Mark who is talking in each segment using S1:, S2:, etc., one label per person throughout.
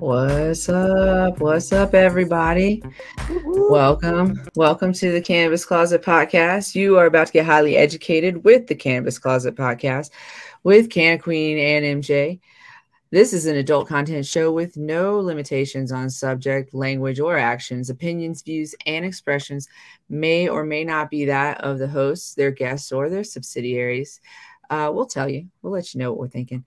S1: What's up? What's up, everybody? Welcome. Welcome to the Cannabis Closet Podcast. You are about to get highly educated with the Cannabis Closet Podcast with Can Queen and MJ. This is an adult content show with no limitations on subject, language, or actions. Opinions, views, and expressions may or may not be that of the hosts, their guests, or their subsidiaries. Uh, we'll tell you, we'll let you know what we're thinking.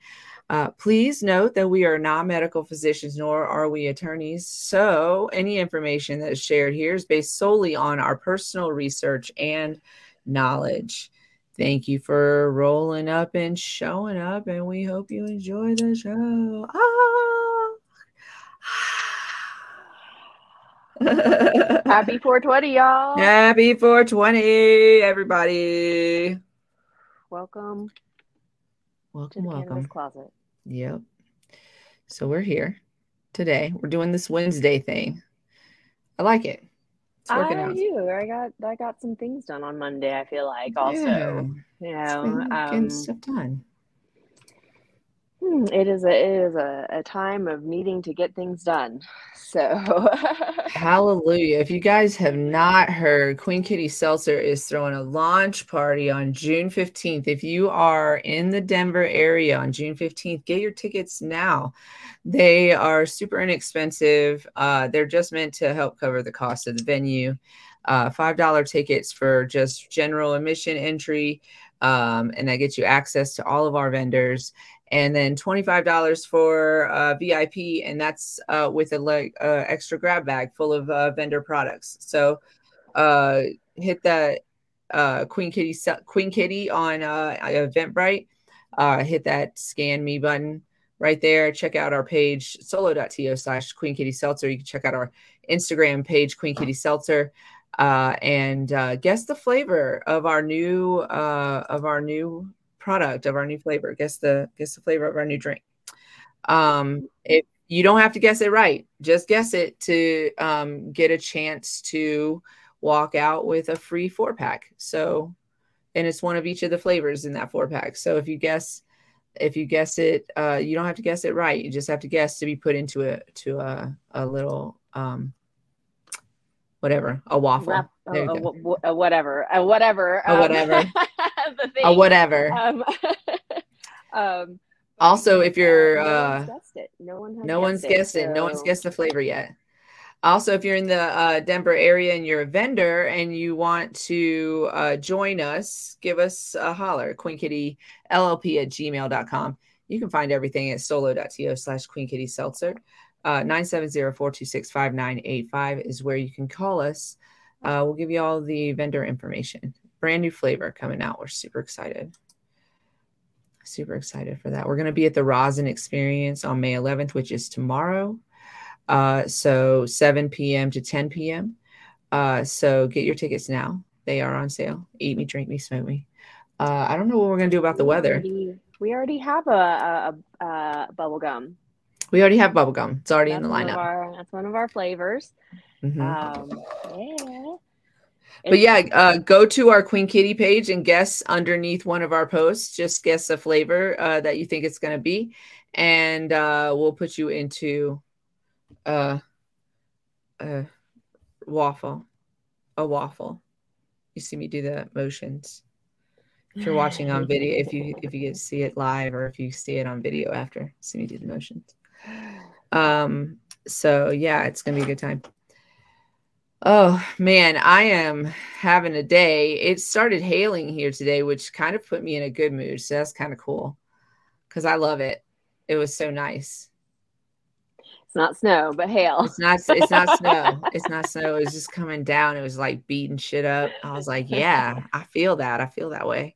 S1: Uh, please note that we are not medical physicians nor are we attorneys. So, any information that is shared here is based solely on our personal research and knowledge. Thank you for rolling up and showing up, and we hope you enjoy the show.
S2: Ah. Happy 420, y'all.
S1: Happy 420, everybody.
S2: Welcome
S1: Welcome, welcome.
S2: Closet.
S1: Yep. So we're here today. We're doing this Wednesday thing. I like it. It's working
S2: I
S1: out.
S2: do. I got I got some things done on Monday. I feel like also, you
S1: Yeah,
S2: know,
S1: been getting
S2: um,
S1: stuff done.
S2: Hmm, it is a it is a, a time of needing to get things done. So
S1: Hallelujah. If you guys have not heard, Queen Kitty Seltzer is throwing a launch party on June 15th. If you are in the Denver area on June 15th, get your tickets now. They are super inexpensive. Uh, they're just meant to help cover the cost of the venue. Uh, $5 tickets for just general admission entry. Um, and that gets you access to all of our vendors and then $25 for uh, VIP, and that's uh, with a like uh, extra grab bag full of uh, vendor products. So uh, hit that uh, Queen Kitty Queen Kitty on Eventbrite. Hit that scan me button right there. Check out our page solo.to slash Queen Kitty Seltzer. You can check out our Instagram page Queen Kitty Seltzer. And guess the flavor of our new of our new product of our new flavor. Guess the guess the flavor of our new drink. Um, if you don't have to guess it right, just guess it to um, get a chance to walk out with a free four pack. So, and it's one of each of the flavors in that four pack. So if you guess, if you guess it, uh, you don't have to guess it right. You just have to guess to be put into a to a a little um, whatever a waffle.
S2: wrap,
S1: There
S2: a,
S1: you
S2: a- a- a whatever, a whatever,
S1: A whatever.
S2: the.
S1: A whatever.
S2: Um, um,
S1: also, if you're
S2: no
S1: uh,
S2: one's guessed it. No one has
S1: No one's
S2: guessed
S1: guessed it. No one's guessed the flavor yet. Also, if you're in the uh, Denver area and you're a vendor and you want to uh, join us, give us a holler. Queen Kitty LLP at gmail.com. You can find everything at solo.to slash Queen Kitty Seltzer. Uh, 970-426-5985 is where you can call us. Uh, we'll give you all the vendor information. Brand new flavor coming out. We're super excited. Super excited for that. We're going to be at the Rosin Experience on May 11th, which is tomorrow. Uh, so 7 p.m. to 10 p.m. Uh, so get your tickets now. They are on sale. Eat me, drink me, smoke me. Uh, I don't know what we're going to do about the weather.
S2: we already have a, a, a bubble gum.
S1: We already have bubblegum. It's already in
S2: That's
S1: the
S2: one
S1: lineup.
S2: our, that's one of our flavors.
S1: Mhm.
S2: Um, yeah.
S1: But yeah, uh, go to our Queen Kitty page and guess underneath one of our posts. Just guess a flavor uh, that you think it's going to be, and uh, we'll put you into uh, a waffle. A waffle. You see me do the motions. If you're watching on video, if you if you get to see it live or if you see it on video after, see me do the motions. Um. So yeah, it's gonna be a good time. Oh man, I am having a day. It started hailing here today, which kind of put me in a good mood. So that's kind of cool because I love it. It was so nice.
S2: It's not snow, but hail.
S1: It's not. It's not snow. It's not snow. It was just coming down. It was like beating shit up. I was like, yeah, I feel that. I feel that way.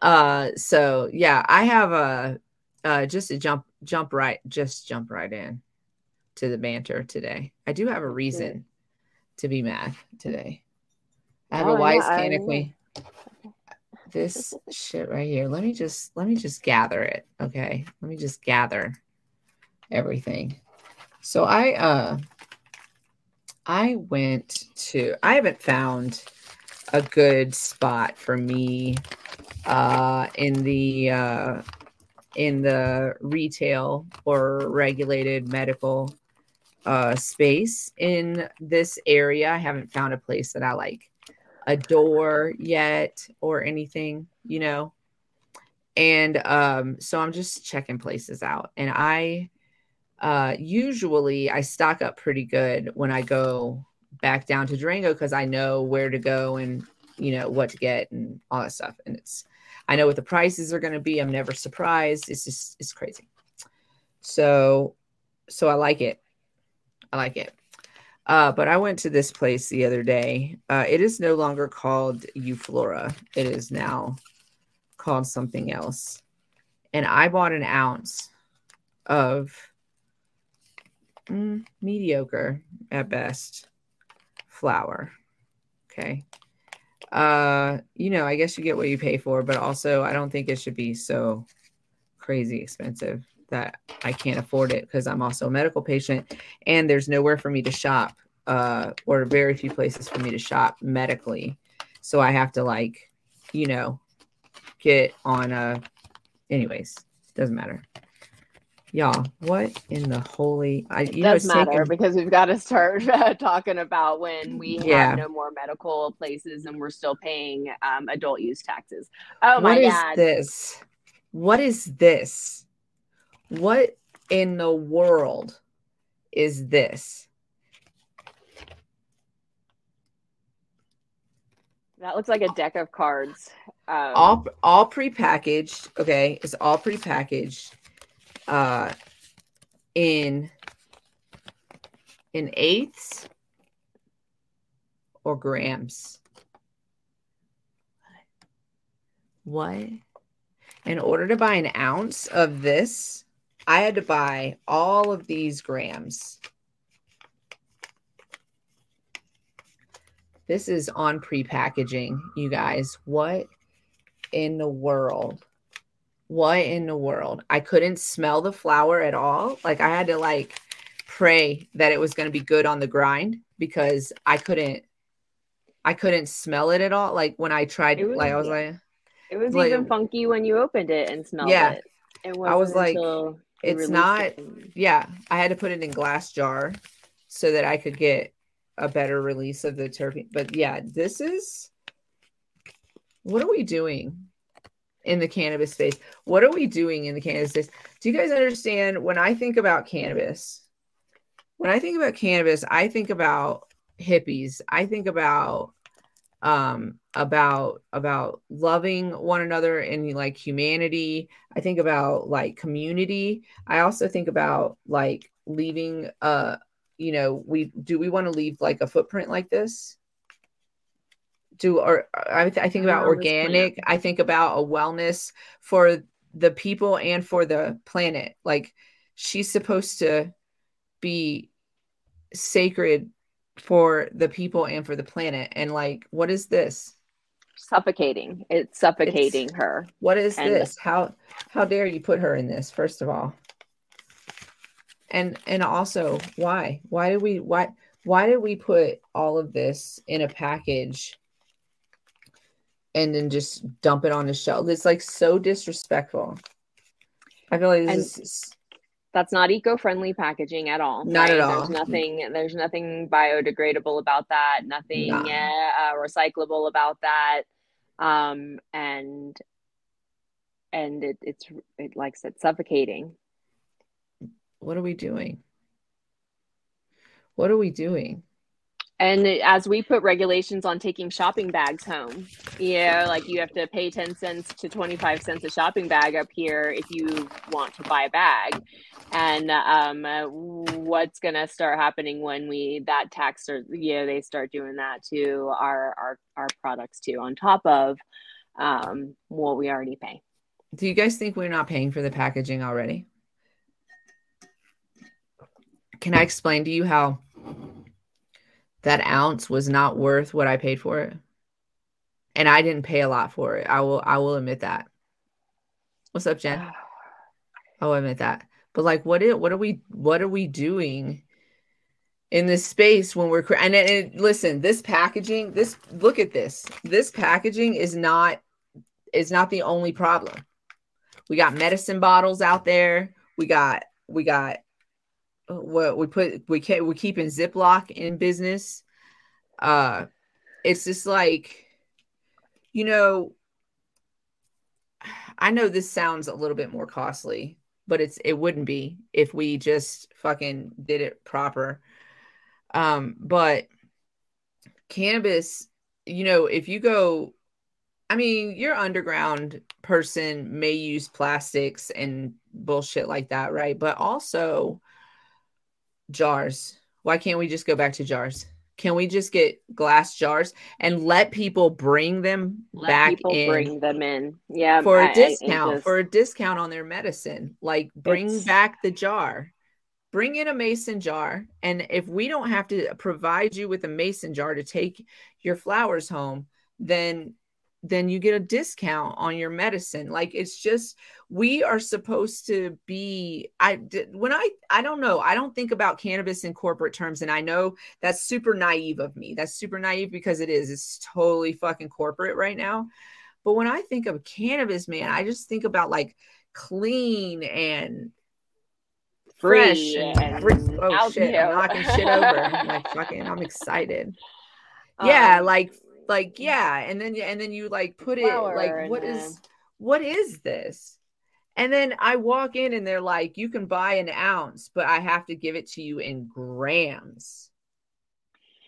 S1: Uh, so yeah, I have a uh, just to jump jump right, just jump right in to the banter today. I do have a reason to be mad today. I have
S2: Oh,
S1: a
S2: yeah,
S1: wise
S2: I-
S1: canopy. This shit right here. Let me just let me just gather it. Okay. Let me just gather everything. So I uh I went to I haven't found a good spot for me uh in the uh in the retail or regulated medical uh, space in this area. I haven't found a place that I like adore yet or anything, you know. And um, so I'm just checking places out. And I uh, usually I stock up pretty good when I go back down to Durango because I know where to go and you know what to get and all that stuff. And it's I know what the prices are going to be. I'm never surprised. It's just it's crazy. So so I like it. I like it. Uh, but I went to this place the other day. Uh, it is no longer called Euflora. It is now called something else. And I bought an ounce of mm, mediocre at best flour. Okay. Uh, you know, I guess you get what you pay for, but also I don't think it should be so crazy expensive that I can't afford it because I'm also a medical patient and there's nowhere for me to shop uh, or very few places for me to shop medically. So I have to like, you know, get on a, anyways, doesn't matter. Y'all, what in the holy? I
S2: you does know, matter taken... because we've got to start uh, talking about when we yeah. have no more medical places and we're still paying um, adult use taxes. Oh my
S1: what
S2: god!
S1: this? What is this? What in the world is this?
S2: That looks like a deck of cards.
S1: Um, all all prepackaged. Okay, it's all prepackaged uh, in in eighths or grams. What? In order to buy an ounce of this, I had to buy all of these grams. This is on pre-packaging, you guys. What in the world? What in the world? I couldn't smell the flour at all. Like I had to like pray that it was going to be good on the grind because I couldn't I couldn't smell it at all. Like when I tried was, like I was like
S2: it was like, even funky when you opened it and smelled yeah, it.
S1: it I was like it's not it. yeah, I had to put it in glass jar so that I could get a better release of the terpene. But yeah, this is what are we doing? In the cannabis space. What are we doing in the cannabis space? Do you guys understand when I think about cannabis? When I think about cannabis, I think about hippies. I think about um about about loving one another and like humanity. I think about like community. I also think about like leaving uh you know, we do we want to leave like a footprint like this? Do or I, th- I think about organic i think about a wellness for the people and for the planet. Like she's supposed to be sacred for the people and for the planet. And like what is this?
S2: Suffocating. It's suffocating it's, her.
S1: what is and this? How how dare you put her in this first of all? And and also why? Why did we why why did we put all of this in a package and then just dump it on the shelf. It's like so disrespectful. I feel like this is
S2: that's not eco-friendly packaging at all.
S1: Not right? at all.
S2: There's nothing. There's nothing biodegradable about that. Nothing nah. uh, recyclable about that. Um, and and it, it's it likes it suffocating.
S1: What are we doing? What are we doing?
S2: And as we put regulations on taking shopping bags home you know like you have to pay 10 cents to 25 cents a shopping bag up here if you want to buy a bag. And um, what's going to start happening when we that tax or you know they start doing that to our our, our products too on top of um, what we already pay.
S1: Do you guys think we're not paying for the packaging already? Can i explain to you how that ounce was not worth what I paid for it. And I didn't pay a lot for it. I will I will admit that. What's up, Jen? I'll admit that. But like what is what are we what are we doing in this space when we're and, and listen, this packaging, this look at this. This packaging is not is not the only problem. We got medicine bottles out there. We got we got what we put we keep we keep in Ziploc in business. Uh it's just like you know I know this sounds a little bit more costly, but it's it wouldn't be if we just fucking did it proper. Um, but cannabis, you know, if you go, I mean, your underground person may use plastics and bullshit like that, right? But also jars. Why can't we just go back to jars? Can we just get glass jars and let people bring them let back people in?
S2: Bring them in, yeah,
S1: for a discount. just... For a discount on their medicine, like bring it's... back the jar. Bring in a mason jar, and if we don't have to provide you with a mason jar to take your flowers home, then then you get a discount on your medicine. Like it's just we are supposed to be i when i i don't know. I don't think about cannabis in corporate terms and i know that's super naive of me. That's super naive because it is. It's totally fucking corporate right now. But when i think of cannabis man i just think about like clean and fresh and, and oh shit i'm knocking shit over. I'm like fucking i'm excited. Yeah um, like like yeah and then and then you like put it like what is what is this? And then i walk in and they're like you can buy an ounce but i have to give it to you in grams.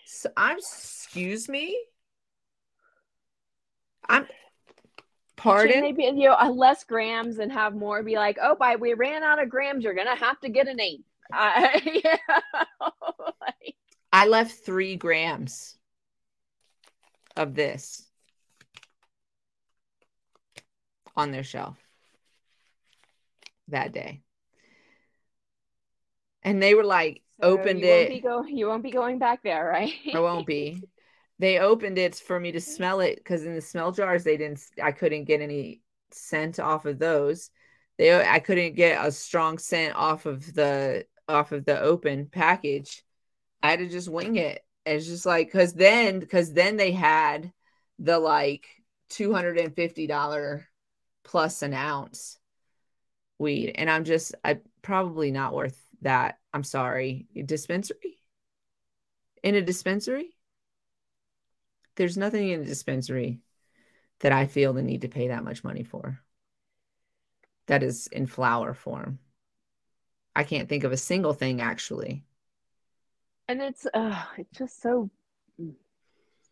S1: So i'm excuse me? I'm pardon?
S2: maybe you know less grams and have more be like oh by we ran out of grams you're gonna have to get an eight uh, yeah.
S1: i left three grams of this on their shelf that day. And they were like, so opened
S2: you
S1: it.
S2: Won't go, you won't be going back there, right?
S1: I won't be. They opened it for me to smell it because in the smell jars they didn't. I couldn't get any scent off of those. They I couldn't get a strong scent off of the off of the open package. I had to just wing it it's just like because then because then they had the like two hundred and fifty dollar plus an ounce weed, and I'm just I probably not worth that. I'm sorry, dispensary in a dispensary. There's nothing in a dispensary that I feel the need to pay that much money for. That is in flower form. I can't think of a single thing actually
S2: and it's uh it's just so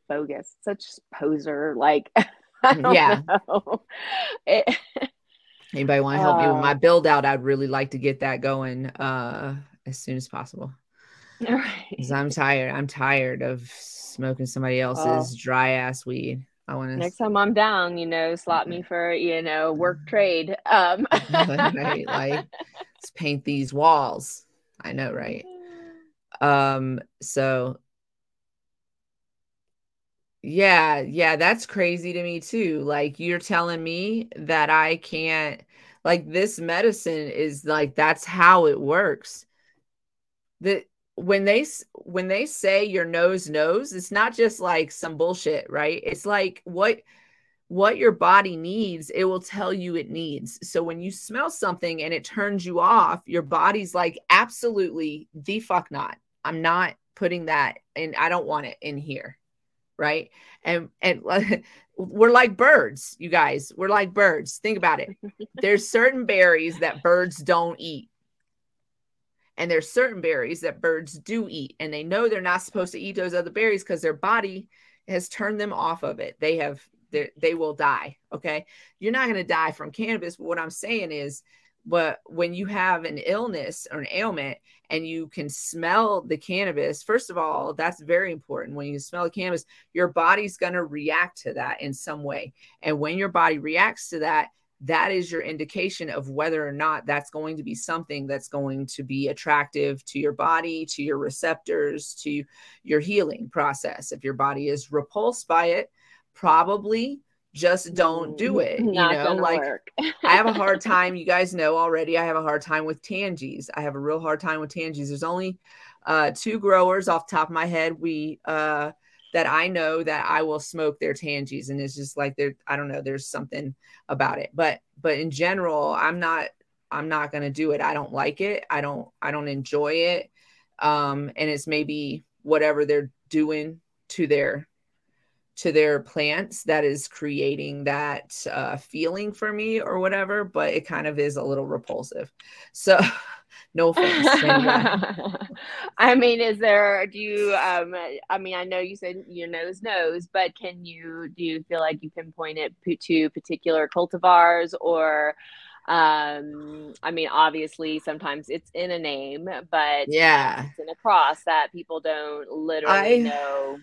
S2: bogus. Such poser like yeah.
S1: it, anybody want to help uh, me with my uh, build out? I'd really like to get that going uh as soon as possible. Because i'm tired i'm tired of smoking somebody else's uh, dry ass weed. I want to
S2: next time I'm down, you know, slot me for you know work trade. Um,
S1: right, like let's paint these walls. I know, right? Um, so yeah, yeah, that's crazy to me too. Like you're telling me that I can't like this medicine is like that's how it works. That when they when they say your nose knows, it's not just like some bullshit, right? It's like what what your body needs, it will tell you it needs. So when you smell something and it turns you off, your body's like absolutely the fuck not. I'm not putting that and I don't want it in here. Right. And and we're like birds, you guys. We're like birds. Think about it. There's certain berries that birds don't eat. And there's certain berries that birds do eat. And they know they're not supposed to eat those other berries because their body has turned them off of it. They have they will die. Okay. You're not going to die from cannabis. But what I'm saying is but when you have an illness or an ailment and you can smell the cannabis, first of all, that's very important. When you smell the cannabis, your body's going to react to that in some way. And when your body reacts to that, that is your indication of whether or not that's going to be something that's going to be attractive to your body, to your receptors, to your healing process. If your body is repulsed by it, probably just don't do mm, it. Not you know, like I have a hard time. You guys know already. I have a hard time with tangies. I have a real hard time with tangies. There's only uh, two growers off the top of my head. We uh, that I know that I will smoke their tangies and it's just like there I don't know there's something about it but but in general I'm not I'm not going to do it I don't like it I don't I don't enjoy it um and it's maybe whatever they're doing to their to their plants that is creating that uh, feeling for me or whatever but it kind of is a little repulsive. So no offense
S2: i mean is there do you um i mean i know you said your nose knows but can you do you feel like you pinpoint it to particular cultivars or um i mean obviously sometimes it's in a name but
S1: yeah.
S2: it's in a cross that people don't literally I, know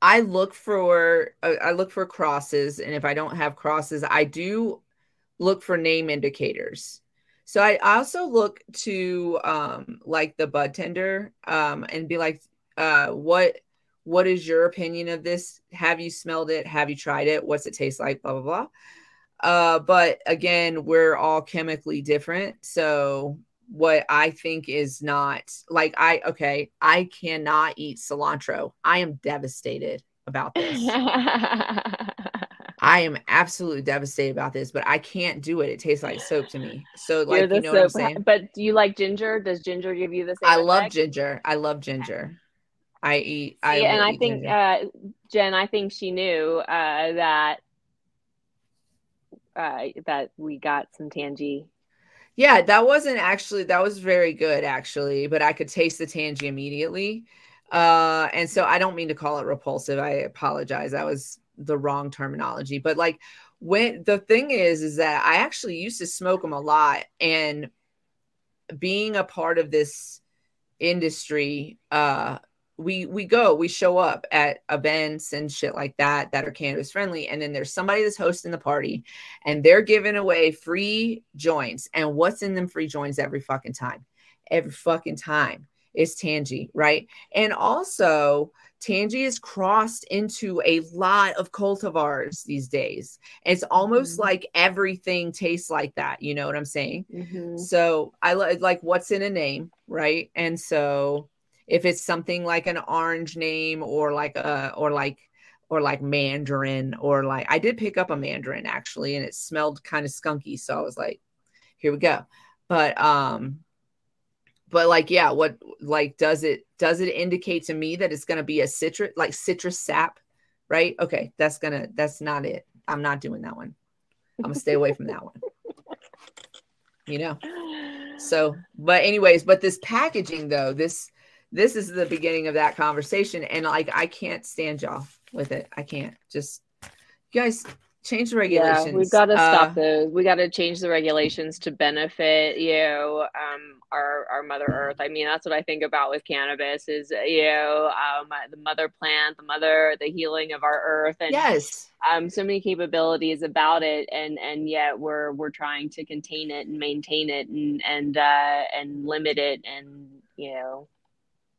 S1: I look for uh, I look for crosses, and if I don't have crosses, I do look for name indicators. So I also look to um, like the bud tender um, and be like, uh, what what is your opinion of this? Have you smelled it? Have you tried it? What's it taste like? Blah blah blah. Uh, but again, we're all chemically different, so what I think is not like I okay, I cannot eat cilantro. I am devastated about this. I am absolutely devastated about this, but I can't do it. It tastes like soap to me. So like you know what I'm saying?
S2: But do you like ginger? Does ginger give you the same?
S1: I effect? love ginger. I love ginger. I eat. I
S2: and I think uh, Jen, I think she knew uh, that uh, that we got some tangy
S1: yeah, that wasn't actually that was very good actually, but I could taste the tangy immediately. Uh and so I don't mean to call it repulsive. I apologize. That was the wrong terminology. But like when the thing is is that I actually used to smoke them a lot and being a part of this industry uh we we go we show up at events and shit like that that are cannabis friendly and then there's somebody that's hosting the party and they're giving away free joints and what's in them free joints every fucking time? Every fucking time is tangy right? And also tangy is crossed into a lot of cultivars these days. It's almost mm-hmm. like everything tastes like that you know what i'm saying? Mm-hmm. so i like what's in a name right? And so if it's something like an orange name or like a or like or like mandarin or like I did pick up a mandarin actually and it smelled kind of skunky. So I was like here we go. But um but like yeah what like does it does it indicate to me that it's going to be a citrus like citrus sap right? Okay that's gonna that's not it. I'm not doing that one. I'm gonna stay away from that one. You know? So but anyways but this packaging though this this is the beginning of that conversation. And like, I can't stand y'all with it. I can't just, you guys change the regulations. Yeah,
S2: we've got to uh, stop those. We got to change the regulations to benefit, you know, um, our, our mother earth. I mean, that's what I think about with cannabis is, you know, um, the mother plant, the mother, the healing of our earth. And
S1: yes,
S2: um, so many capabilities about it. And, and yet we're, we're trying to contain it and maintain it and, and, uh, and limit it and, you know,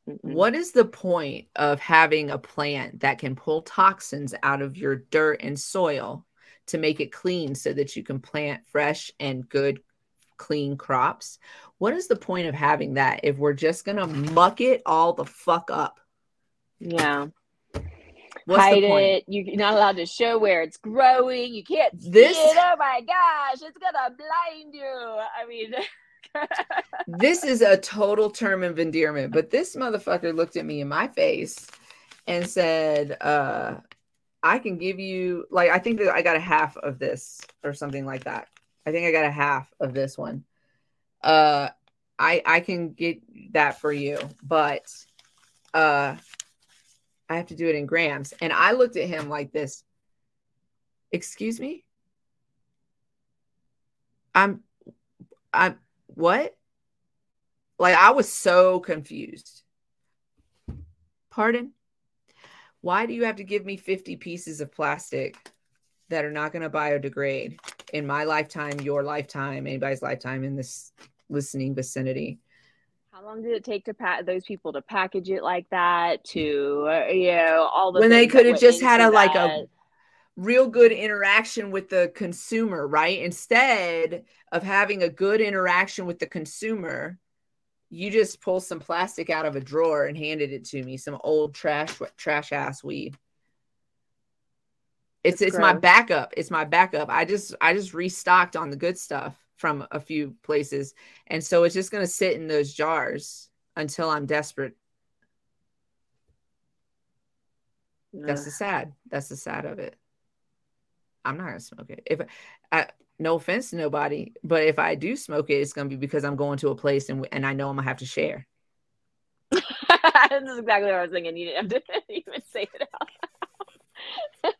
S2: Mm-hmm.
S1: what is the point of having a plant that can pull toxins out of your dirt and soil to make it clean so that you can plant fresh and good, clean crops? What is the point of having that if we're just going to muck it all the fuck up?
S2: Yeah. What's Hide it. You're not allowed to show where it's growing. You can't
S1: this...
S2: see it. Oh my gosh, it's gonna blind you. I mean,
S1: this is a total term of endearment, but this motherfucker looked at me in my face and said, uh, I can give you like I think that I got a half of this or something like that. I think I got a half of this one. Uh I I can get that for you, but uh I have to do it in grams. And I looked at him like this. Excuse me? I'm I'm what? Like I was so confused. Pardon? Why do you have to give me 50 pieces of plastic that are not going to biodegrade in my lifetime, your lifetime, anybody's lifetime in this listening vicinity?
S2: How long did it take to pack those people to package it like that? To uh, you know all the
S1: when they could have just had a that. like a real good interaction with the consumer, right? Instead of having a good interaction with the consumer, you just pull some plastic out of a drawer and handed it to me, some old trash trash ass weed. It's it's, it's my backup. It's my backup. I just I just restocked on the good stuff from a few places. And so it's just gonna sit in those jars until I'm desperate. That's the sad. That's the sad of it. I'm not gonna smoke it. If I no offense to nobody, but if I do smoke it, it's gonna be because I'm going to a place and and I know I'm gonna have to share.
S2: this is exactly what I was thinking. You didn't have to even say it out.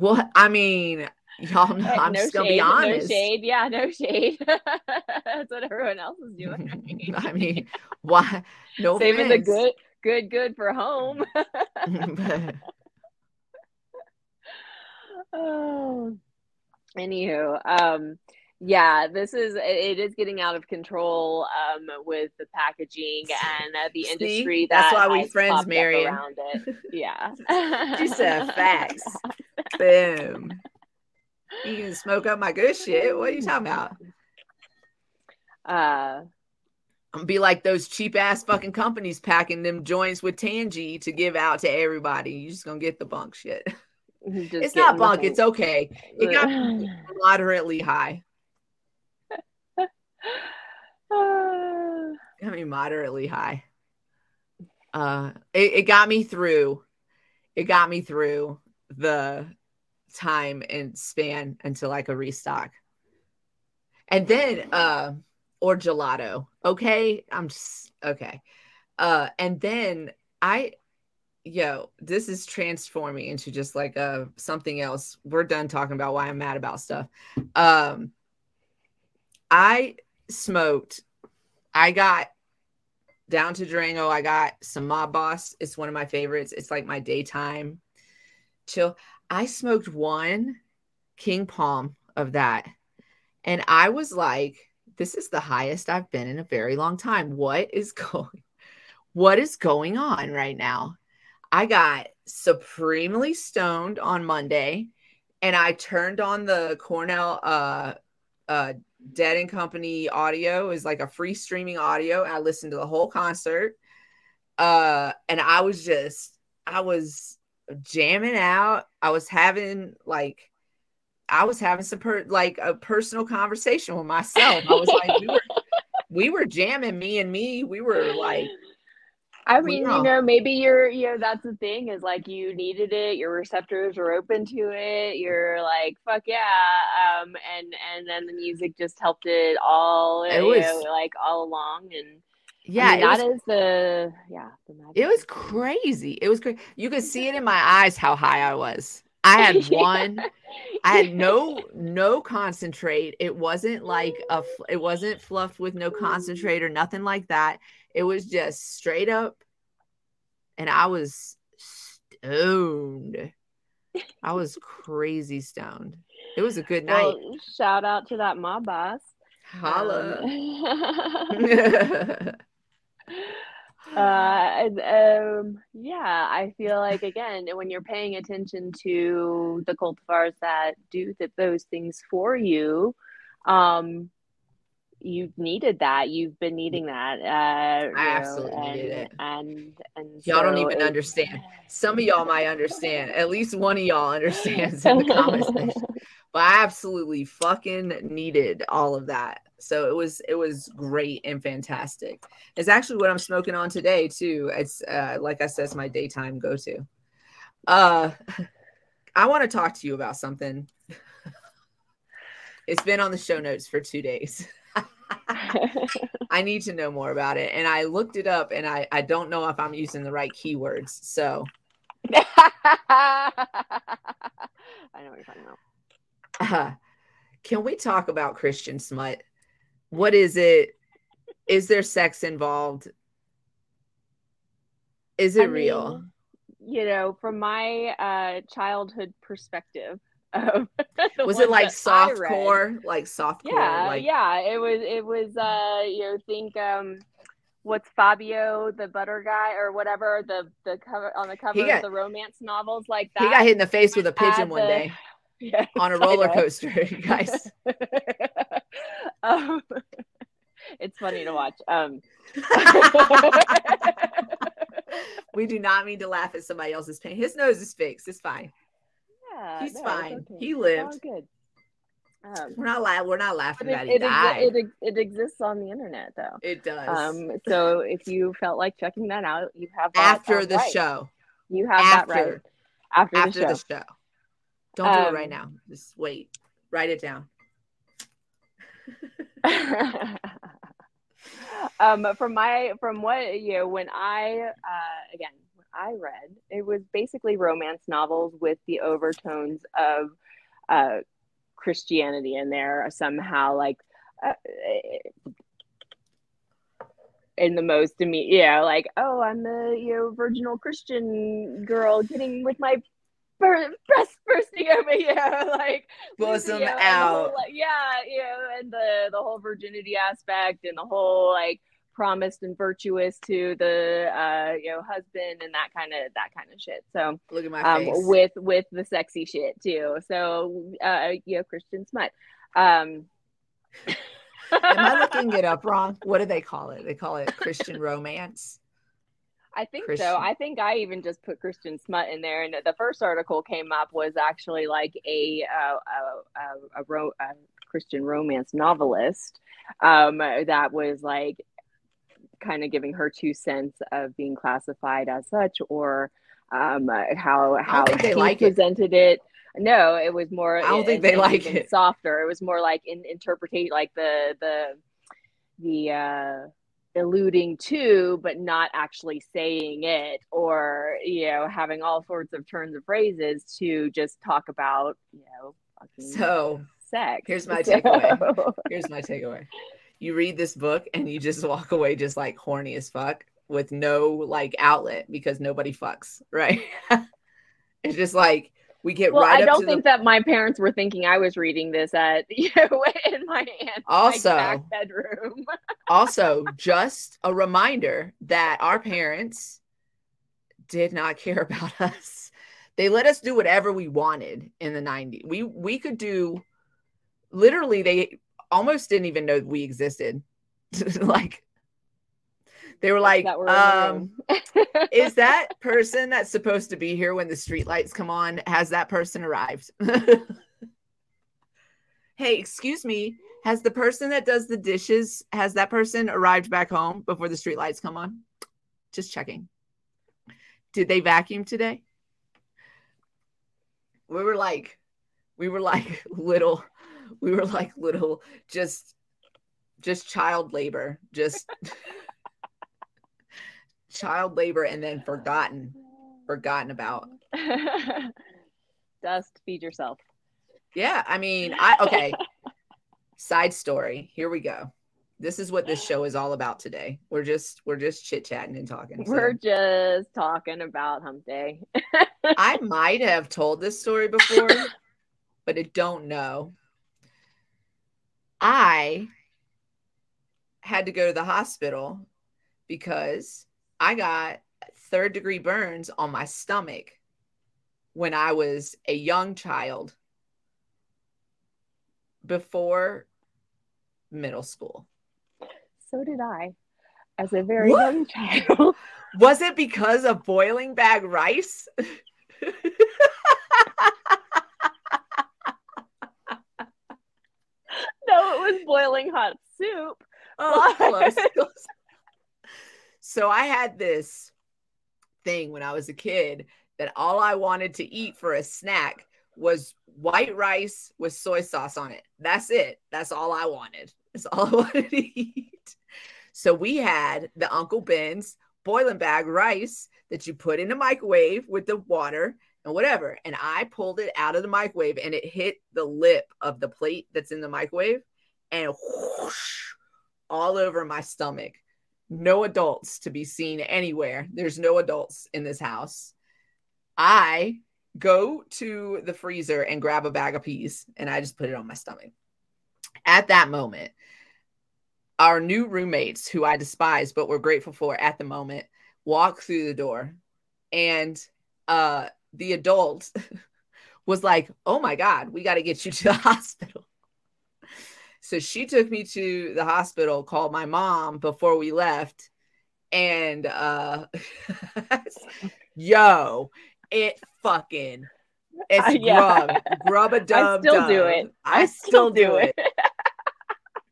S1: well, I mean, y'all know I'm no just gonna be honest.
S2: No shade, yeah, no shade. That's what everyone else is
S1: doing. I mean, why? No,
S2: saving offense. the good, good, good for home. Oh anywho um yeah this is it is getting out of control um with the packaging and uh, the industry
S1: See, that's why we friends Marion.
S2: around it. Yeah.
S1: She said facts boom. You can smoke up my good shit. What are you talking about? Uh I'm be like those cheap ass fucking companies packing them joints with Tangy to give out to everybody. You just gonna get the bunk shit. it's not bunk. It's okay. It got moderately high. got me moderately high. Uh, it, it got me through. It got me through the time and span until I could restock. And then, uh, or gelato. Okay, I'm just okay. Uh, and then I yo, this is transforming into just like a something else. We're done talking about why I'm mad about stuff. Um, I smoked. I got down to Durango. I got some Mob Boss. It's one of my favorites. It's like my daytime chill. I smoked one King Palm of that, and I was like, "This is the highest I've been in a very long time. What is going? What is going on right now?" I got supremely stoned on Monday and I turned on the Cornell uh uh Dead and Company audio is like a free streaming audio. I listened to the whole concert. Uh and I was just I was jamming out. I was having like I was having some per- like a personal conversation with myself. I was like we were we were jamming me and me. We were like
S2: I mean, you know, maybe you're, you know, that's the thing is like you needed it, your receptors were open to it. You're like, fuck yeah. Um, and, and then the music just helped it all, it was know, like all along. And yeah, I mean, that was, is the, yeah, the
S1: it was crazy. It was great. You could see it in my eyes how high I was. I had one. I had no no concentrate. It wasn't like a. It wasn't fluffed with no concentrate or nothing like that. It was just straight up, and I was stoned. I was crazy stoned. It was a good night. Well,
S2: shout out to that mob boss.
S1: Holla.
S2: Um, uh, um, yeah, I feel like again, when you're paying attention to the cultivars that do th- those things for you, um, you needed that. You've been needing that. Uh,
S1: I absolutely know, and, needed it.
S2: And and
S1: y'all so don't even understand. Some of y'all might understand. At least one of y'all understands in the comments section. But I absolutely fucking needed all of that. So it was it was great and fantastic. It's actually what I'm smoking on today too. It's uh, like I said, it's my daytime go to. Uh, I want to talk to you about something. it's been on the show notes for two days. I need to know more about it. And I looked it up and I, I don't know if I'm using the right keywords. So
S2: I know what you're talking about.
S1: Uh, can we talk about Christian smut? What is it? Is there sex involved? Is it I real?
S2: Mean, you know, from my uh, childhood perspective,
S1: was it like soft core like soft core
S2: yeah
S1: like...
S2: yeah it was it was uh you know think um what's fabio the butter guy or whatever the the cover on the cover got, of the romance novels like that
S1: he got hit in the face with a pigeon one the, day yes, on a roller coaster guys
S2: um, it's funny to watch. Um,
S1: we do not mean to laugh at somebody else's pain. His nose is fixed. It's fine.
S2: Yeah,
S1: He's
S2: no,
S1: fine.
S2: okay.
S1: He lived.
S2: good. Um,
S1: We're not la- We're not laughing
S2: but it, it, it, it exists on the internet though.
S1: It does.
S2: Um, so if you felt like checking that out, you have that,
S1: after the
S2: right.
S1: show.
S2: You have
S1: After.
S2: that right after,
S1: After
S2: the show.
S1: the show. Don't do it right
S2: Um,
S1: now. Just wait. Write it down.
S2: um, from my from what you know, when I uh, again I read, it was basically romance novels with the overtones of uh, Christianity in there somehow, like. Uh, in the most immediate, yeah, like, oh, I'm the you know virginal Christian girl getting with my bur- breast bursting over yeah, like
S1: Bosom
S2: yeah, and the
S1: out.
S2: whole, yeah, you know, and the the whole virginity aspect and the whole like promised and virtuous to the uh you know husband and that kind of that kind of shit. So
S1: Look at my
S2: um
S1: face.
S2: with with the sexy shit too. So uh you know Christian smut. Um
S1: Am I looking it up wrong? What do they call it? They call it Christian romance.
S2: I think
S1: Christian.
S2: so. I think I even just put Christian smut in there, and the first article came up was actually like a uh, a, a, a, ro- a Christian romance novelist um, that was like kind of giving her two cents of being classified as such, or um, how how
S1: they
S2: he
S1: like
S2: presented it. No, it was more.
S1: I don't think they like it.
S2: Softer. It was more like in interpretate, like the the the uh alluding to but not actually saying it or you know having all sorts of turns of phrases to just talk about you know fucking
S1: So
S2: sex
S1: here's my
S2: So-
S1: takeaway. here's my takeaway. You read this book and you just walk away just like horny as fuck with no like outlet because nobody fucks, right? it's just like we get
S2: well
S1: right
S2: i don't think
S1: the
S2: that my parents were thinking i was reading this at you know in my aunt's
S1: Also-
S2: like, back bedroom.
S1: Also just a reminder that our parents did not care about us. They let us do whatever we wanted in the 90s we we could do literally they almost didn't even know we existed. Like they were like
S2: that were in
S1: um is that person that's supposed to be here when the street lights come on has that person arrived? Hey excuse me has the person that does the dishes has that person arrived back home before the street lights come on? Just checking. Did they vacuum today? We were like we were like little we were like little just just child labor just child labor and then forgotten forgotten about.
S2: Dust feed yourself.
S1: Yeah i mean i okay. Side story here we go. This is what this show is all about today. We're just we're just chit-chatting and talking so.
S2: We're just talking about hump day.
S1: I might have told this story before but i don't know i had to go to the hospital because i got third degree burns on my stomach when i was a young child before middle school
S2: so did i as a very
S1: What?
S2: young child
S1: Was it because of boiling bag rice?
S2: no it was boiling hot soup
S1: Oh, close, close. So I had this thing when I was a kid that all I wanted to eat for a snack was white rice with soy sauce on it. That's it. That's all I wanted. That's all I wanted to eat. So we had the Uncle Ben's boiling bag rice that you put in the microwave with the water and whatever. And I pulled it out of the microwave and it hit the lip of the plate that's in the microwave and whoosh, all over my stomach. No adults to be seen anywhere. There's no adults in this house. I go to the freezer and grab a bag of peas and I just put it on my stomach. At that moment, our new roommates, who I despise but we're grateful for at the moment, walk through the door and uh the adult was like, "Oh my god, we got to get you to the hospital." So she took me to the hospital, called my mom before we left, and uh yo, it fucking it's
S2: Uh, yeah.
S1: grub, grub a dub.
S2: I still
S1: dub.
S2: do it.
S1: I, still, do it.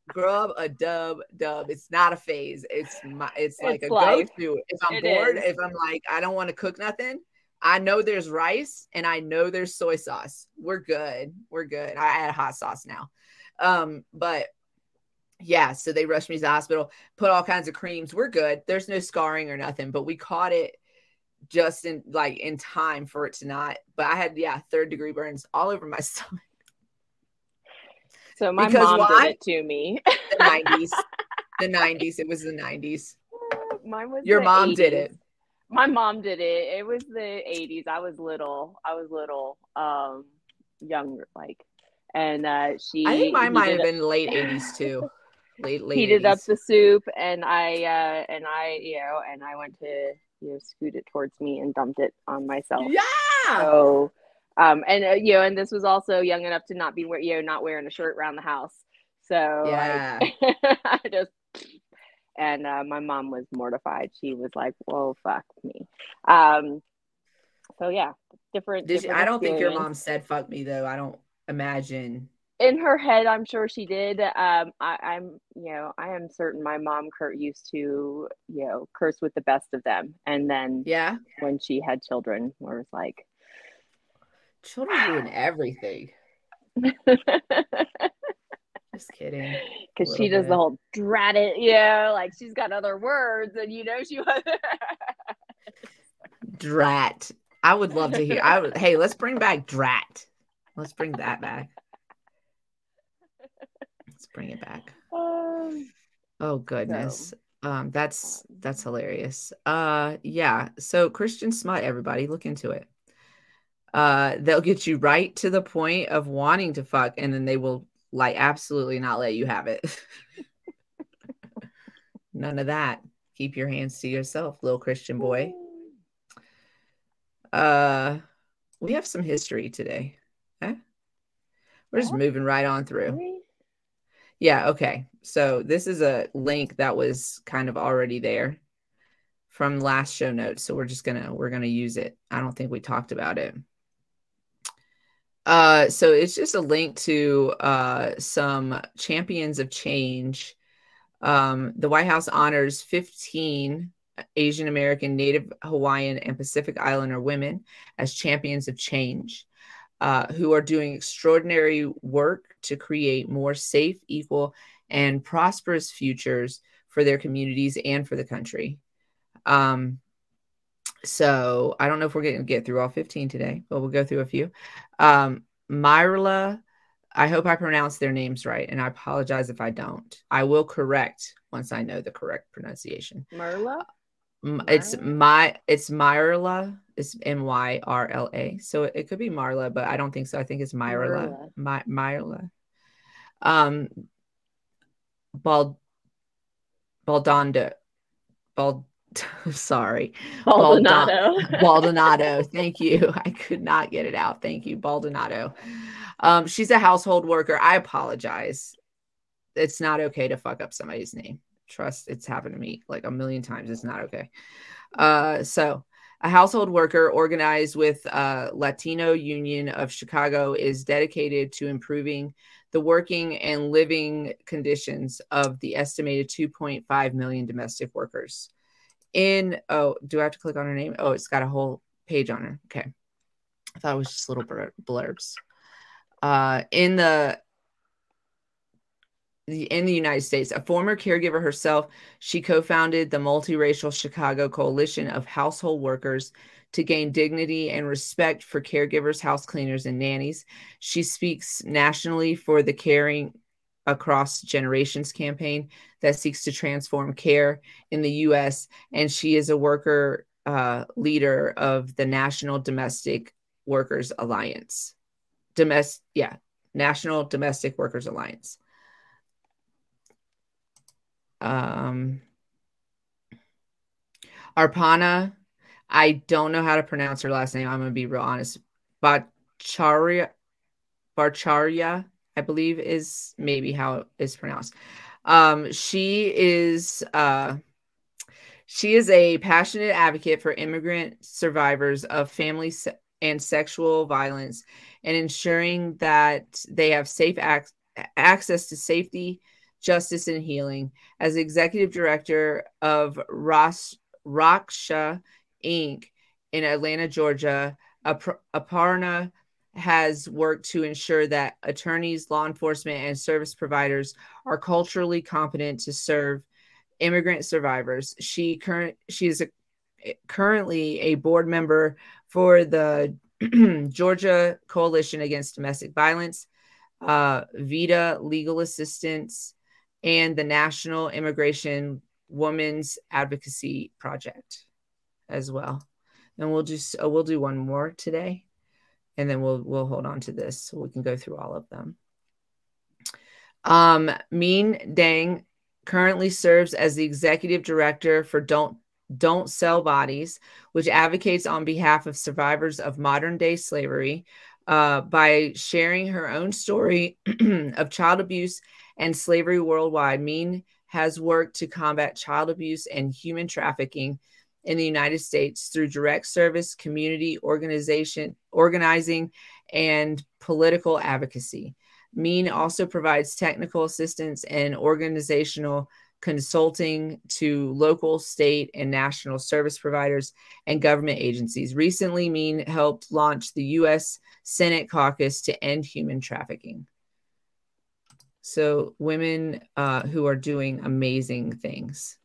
S1: grub a dub dub. It's not a phase. It's my. It's like
S2: It's
S1: a
S2: life.
S1: go-to. If I'm
S2: It
S1: bored,
S2: is.
S1: if I'm like I don't want to cook nothing, I know there's rice and I know there's soy sauce. We're good. We're good. I add hot sauce now. Um, but yeah, so they rushed me to the hospital, put all kinds of creams. We're good. There's no scarring or nothing, but we caught it just in like in time for it to not. But I had yeah, third degree burns all over my stomach.
S2: So my
S1: Because
S2: mom
S1: why?
S2: did it to me.
S1: The 90s. the 90s. It was the 90s.
S2: Mine was
S1: Your mom did it.
S2: My mom did it. It was the 80s. I was little. I was little, um, younger, like, and uh, she.
S1: I think mine might have been late 80s too. Late late
S2: heated up the soup, and I, uh, and I, you know, and I went to, you know, scoot it towards me and dumped it on myself.
S1: Yeah.
S2: So, um, and uh, you know, and this was also young enough to not be, wear- you know, not wearing a shirt around the house. So, like,
S1: Yeah.
S2: I just and uh, my mom was mortified. She was like, "Whoa, fuck me." Um, so yeah, different.
S1: She, I don't think your mom said fuck me though. I don't imagine.
S2: In her head, I'm sure she did. Um, I, I'm, you know, I am certain my mom Kurt used to, you know, curse with the best of them, and then
S1: Yeah.
S2: when she had children, was like,
S1: Children doing everything. Just kidding.
S2: because she does
S1: bit.
S2: the whole drat it, you know, like she's got other words, and you know she was.
S1: Drat. I would love to hear. I would, hey, let's bring back Drat. Let's bring that back. Let's bring it back.
S2: Um,
S1: Oh goodness. Um that's that's hilarious. Uh yeah. So Christian smut everybody look into it. Uh they'll get you right to the point of wanting to fuck and then they will like absolutely not let you have it. None of that. Keep your hands to yourself, little Christian boy. Uh we have some history today. Okay? We're just moving right on through. Yeah, okay. So this is a link that was kind of already there from last show notes. So we're just gonna we're gonna use it. I don't think we talked about it. Uh so it's just a link to uh some champions of change. Um the White House honors 15 Asian American, Native Hawaiian, and Pacific Islander women as champions of change uh, who are doing extraordinary work to create more safe, equal, and prosperous futures for their communities and for the country. Um, so I don't know if we're going to get through all 15 today, but we'll go through a few. Um, Myrla, I hope I pronounced their names right, and I apologize if I don't. I will correct once I know the correct pronunciation.
S2: Merla?
S1: It's my it's Myrla. It's M Y R L A. So it, it could be Marla, but I don't think so. I think it's Myrla. My Myrla. Um Bald Baldondo. Bald sorry.
S2: Baldonado.
S1: Baldonado. Thank you. I could not get it out. Thank you, Baldonado. Um, she's a household worker. I apologize. It's not okay to fuck up somebody's name. Trust it's happened to me like a million times. It's not okay. Uh, so a household worker organized with uh, Latino Union of Chicago is dedicated to improving the working and living conditions of the estimated 2.5 million domestic workers. In oh, do I have to click on her name? Oh, it's got a whole page on her. Okay, I thought it was just little blurbs. Uh, in the in the United States, a former caregiver herself, she co founded the multiracial Chicago Coalition of Household Workers to gain dignity and respect for caregivers, house cleaners, and nannies. She speaks nationally for the Caring Across Generations campaign that seeks to transform care in the U.S., and she is a worker uh, leader of the National Domestic Workers Alliance. Domestic, yeah, National Domestic Workers Alliance. Um, Arpana, I don't know how to pronounce her last name. I'm gonna be real honest. Bacharya, Barcharya. I believe is maybe how it is pronounced. Um, she is uh, she is a passionate advocate for immigrant survivors of family se- and sexual violence and ensuring that they have safe ac- access to safety, justice, and healing. As executive director of Ras- Raksha Inc. in Atlanta, Georgia, Aparna has worked to ensure that attorneys, law enforcement, and service providers are culturally competent to serve immigrant survivors. She current she is a, currently a board member for the Georgia Coalition Against Domestic Violence, uh, VITA Legal Assistance, and the National Immigration Women's Advocacy Project as well. And we'll just uh, we'll do one more today, and then we'll we'll hold on to this so we can go through all of them. Um, Minh Dang currently serves as the executive director for Don't Don't Sell Bodies, which advocates on behalf of survivors of modern day slavery uh, by sharing her own story of child abuse and slavery worldwide. Minh has worked to combat child abuse and human trafficking in the United States through direct service, community organization, organizing, and political advocacy. Minh also provides technical assistance and organizational consulting to local, state, and national service providers and government agencies. Recently, Minh helped launch the U.S. Senate caucus to end human trafficking. So, women uh, who are doing amazing things.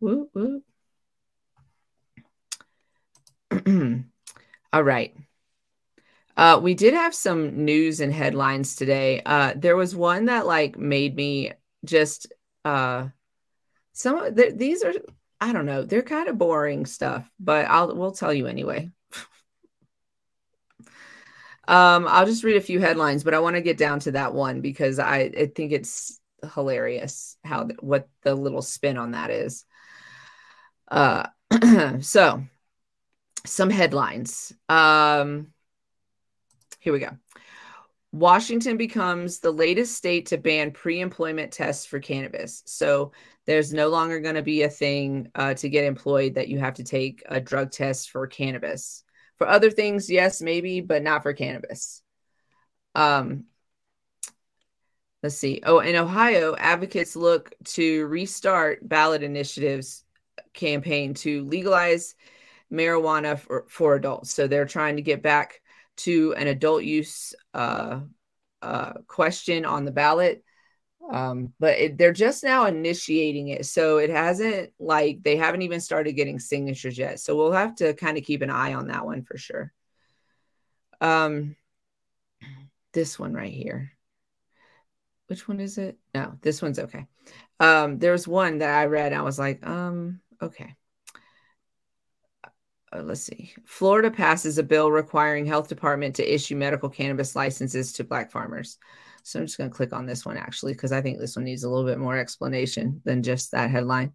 S1: Woo, woo. All right. Uh, we did have some news and headlines today. Uh, there was one that like made me just uh, some th- these are I don't know they're kind of boring stuff, but I'll we'll tell you anyway. Um, I'll just read a few headlines, but I want to get down to that one because I, I think it's hilarious how what the little spin on that is. Uh, so some headlines. Um, here we go. Washington becomes the latest state to ban pre employment tests for cannabis. So there's no longer going to be a thing uh, to get employed that you have to take a drug test for cannabis. For other things, yes, maybe, but not for cannabis. Um, let's see. Oh, in Ohio, advocates look to restart ballot initiatives campaign to legalize marijuana for, for adults. So they're trying to get back to an adult use uh, uh, question on the ballot. Um, but it, they're just now initiating it. So it hasn't like they haven't even started getting signatures yet. So we'll have to kind of keep an eye on that one for sure. Um, this one right here. Which one is it? No, this one's okay. Um, there's one that I read. I was like, um, okay uh, let's see. Florida passes a bill requiring health department to issue medical cannabis licenses to black farmers. So I'm just going to click on this one actually because I think this one needs a little bit more explanation than just that headline.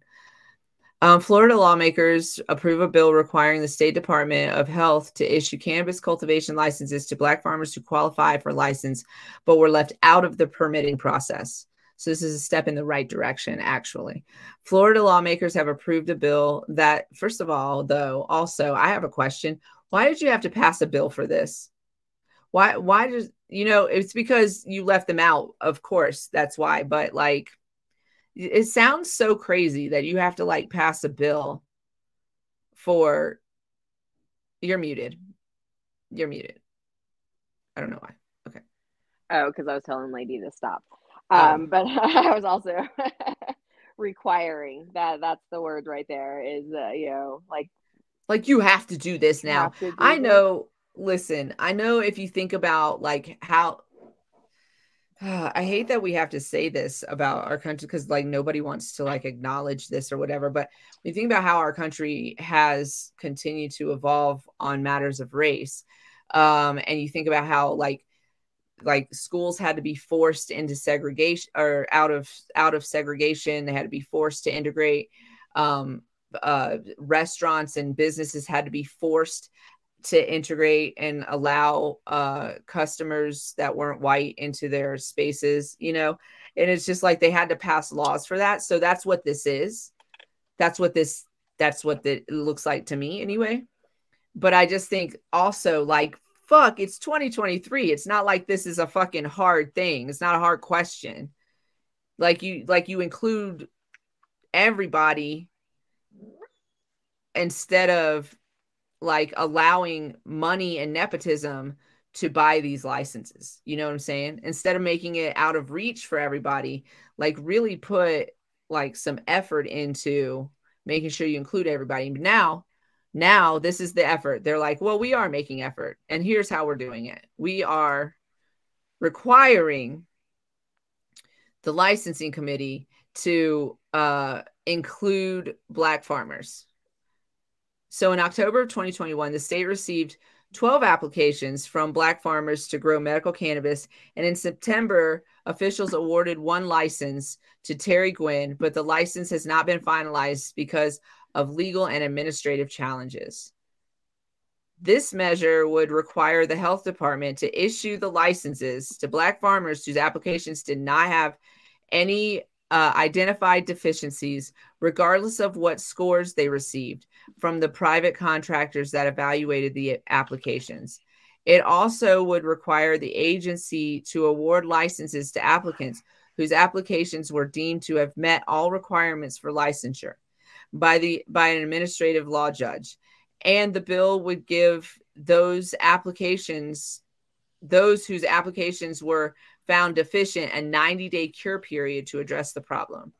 S1: Um, Florida lawmakers approve a bill requiring the State Department of Health to issue cannabis cultivation licenses to black farmers who qualify for license but were left out of the permitting process. So this is a step in the right direction, actually. Florida lawmakers have approved a bill that, first of all, though, also, I have a question. Why did you have to pass a bill for this? Why, why does, you know, it's because you left them out, of course, that's why. But like, it sounds so crazy that you have to like pass a bill for, you're muted. You're muted. I don't know why. Okay.
S2: Oh, because I was telling Lady to stop. Um, um, but I was also requiring that that's the word right there is uh, you know like
S1: like you have to do this now. Do I this. know listen, I know if you think about like how uh, I hate that we have to say this about our country because like nobody wants to like acknowledge this or whatever. But you think about how our country has continued to evolve on matters of race, um, and you think about how like like schools had to be forced into segregation or out of out of segregation they had to be forced to integrate um, uh, restaurants and businesses had to be forced to integrate and allow uh, customers that weren't white into their spaces, you know, and it's just like they had to pass laws for that. So that's what this is. That's what this. That's what it looks like to me, anyway. But I just think also like fuck, it's 2023. It's not like this is a fucking hard thing. It's not a hard question. Like you like you include everybody instead of like allowing money and nepotism to buy these licenses. You know what I'm saying? Instead of making it out of reach for everybody, like really put like some effort into making sure you include everybody. Now, now this is the effort. They're like, well, we are making effort, and here's how we're doing it. We are requiring the licensing committee to uh, include Black farmers. So in October of 2021, the state received 12 applications from Black farmers to grow medical cannabis. And in September, officials awarded one license to Terry Gwynn, but the license has not been finalized because of legal and administrative challenges. This measure would require the health department to issue the licenses to Black farmers whose applications did not have any uh, identified deficiencies, regardless of what scores they received from the private contractors that evaluated the applications. It also would require the agency to award licenses to applicants whose applications were deemed to have met all requirements for licensure by the by an administrative law judge and the bill would give those applications those whose applications were found deficient a 90 day cure period to address the problem.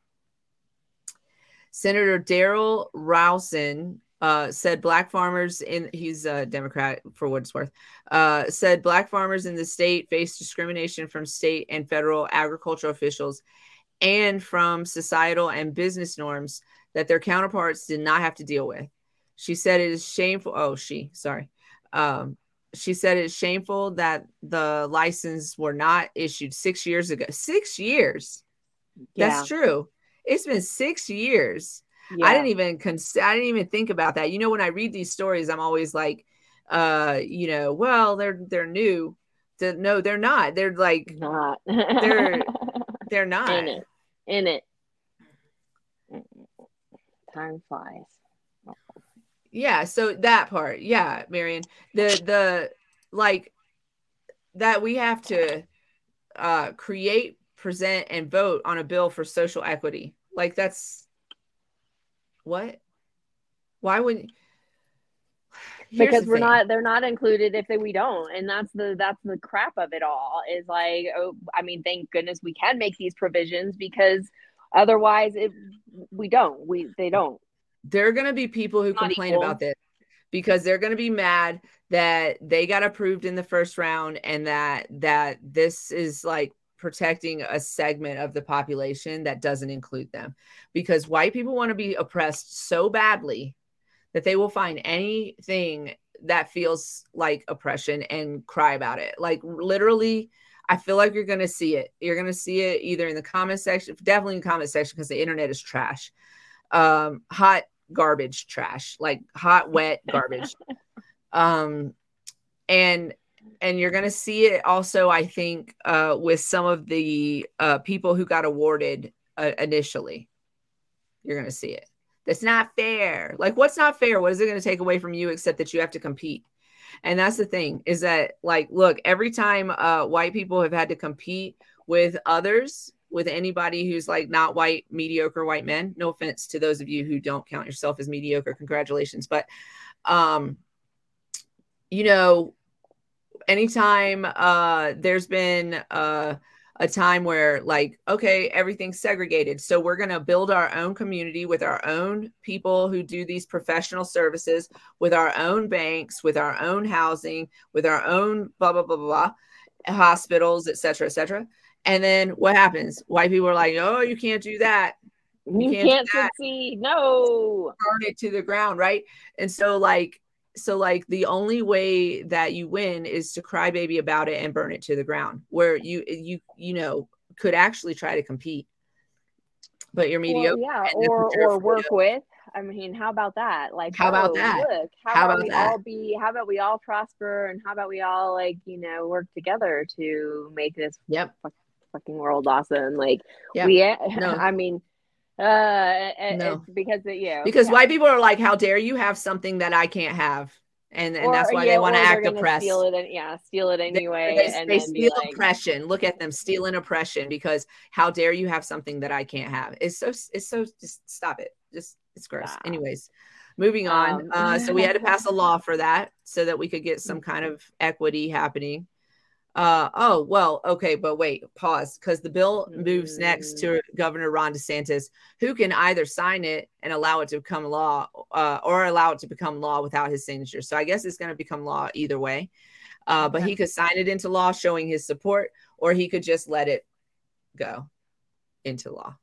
S1: Senator Darryl Rouson uh, said black farmers in he's a Democrat for what it's worth uh, said black farmers in the state face discrimination from state and federal agricultural officials and from societal and business norms that their counterparts did not have to deal with. She said it is shameful. Oh, she sorry. Um, she said it's shameful that the license were not issued six years ago. Six years. Yeah. That's true. It's been six years. Yeah. I didn't even cons- I didn't even think about that. You know, when I read these stories, I'm always like, uh, you know, well, they're they're new. no, they're not. They're like not. they're they're not
S2: in it. In it. Time flies
S1: yeah so that part yeah marion the the like that we have to uh create present and vote on a bill for social equity like that's what why would
S2: Here's because we're thing. not they're not included if they, we don't and that's the that's the crap of it all is like oh i mean thank goodness we can make these provisions because otherwise it we don't we they don't
S1: there are going to be people who Not complain equal. about this because they're going to be mad that they got approved in the first round and that that this is like protecting a segment of the population that doesn't include them because white people want to be oppressed so badly that they will find anything that feels like oppression and cry about it like literally I feel like you're going to see it. You're going to see it either in the comment section, definitely in the comment section because the internet is trash um, hot garbage trash, like hot, wet garbage. um, and and you're going to see it also, I think, uh, with some of the uh, people who got awarded uh, initially. You're going to see it. That's not fair. Like, what's not fair? What is it going to take away from you except that you have to compete? And that's the thing is that, like, look, every time uh, white people have had to compete with others with anybody who's like not white, mediocre white men. No offense to those of you who don't count yourself as mediocre. Congratulations. But, um, you know, anytime uh, there's been uh, a time where like okay everything's segregated so we're going to build our own community with our own people who do these professional services with our own banks with our own housing with our own blah blah blah blah, blah hospitals etc cetera, etc cetera and then what happens? White people are like, oh, you can't do that.
S2: You, can't, can't succeed. No.
S1: Burn it to the ground, right? And so, like, so like the only way that you win is to cry baby about it and burn it to the ground, where you you you know could actually try to compete, but you're mediocre.
S2: Well, yeah, or or work with I mean, how about that? Like,
S1: how about oh, that? Look,
S2: how, how about, about, we that? all be? How about we all prosper? And how about we all like you know work together to make this
S1: yep
S2: fucking world awesome? Like, yep. we. No. I mean, uh, no. because it, you know,
S1: because yeah. white people are like, how dare you have something that I can't have? and and or, that's why yeah, they want to act oppressed.
S2: Steal it, yeah, steal it anyway.
S1: They, they, they steal like, oppression. Look at them stealing oppression because how dare you have something that I can't have? It's so it's so just stop it. Just it's gross. Wow. Anyways, moving on. Um, uh, so we had to pass a law for that so that we could get some kind of equity happening. Uh, oh, well, okay, but wait, pause because the bill moves next to mm. Governor Ron DeSantis, who can either sign it and allow it to become law uh, or allow it to become law without his signature. So I guess it's going to become law either way. Uh, but he could sign it into law showing his support, or he could just let it go into law.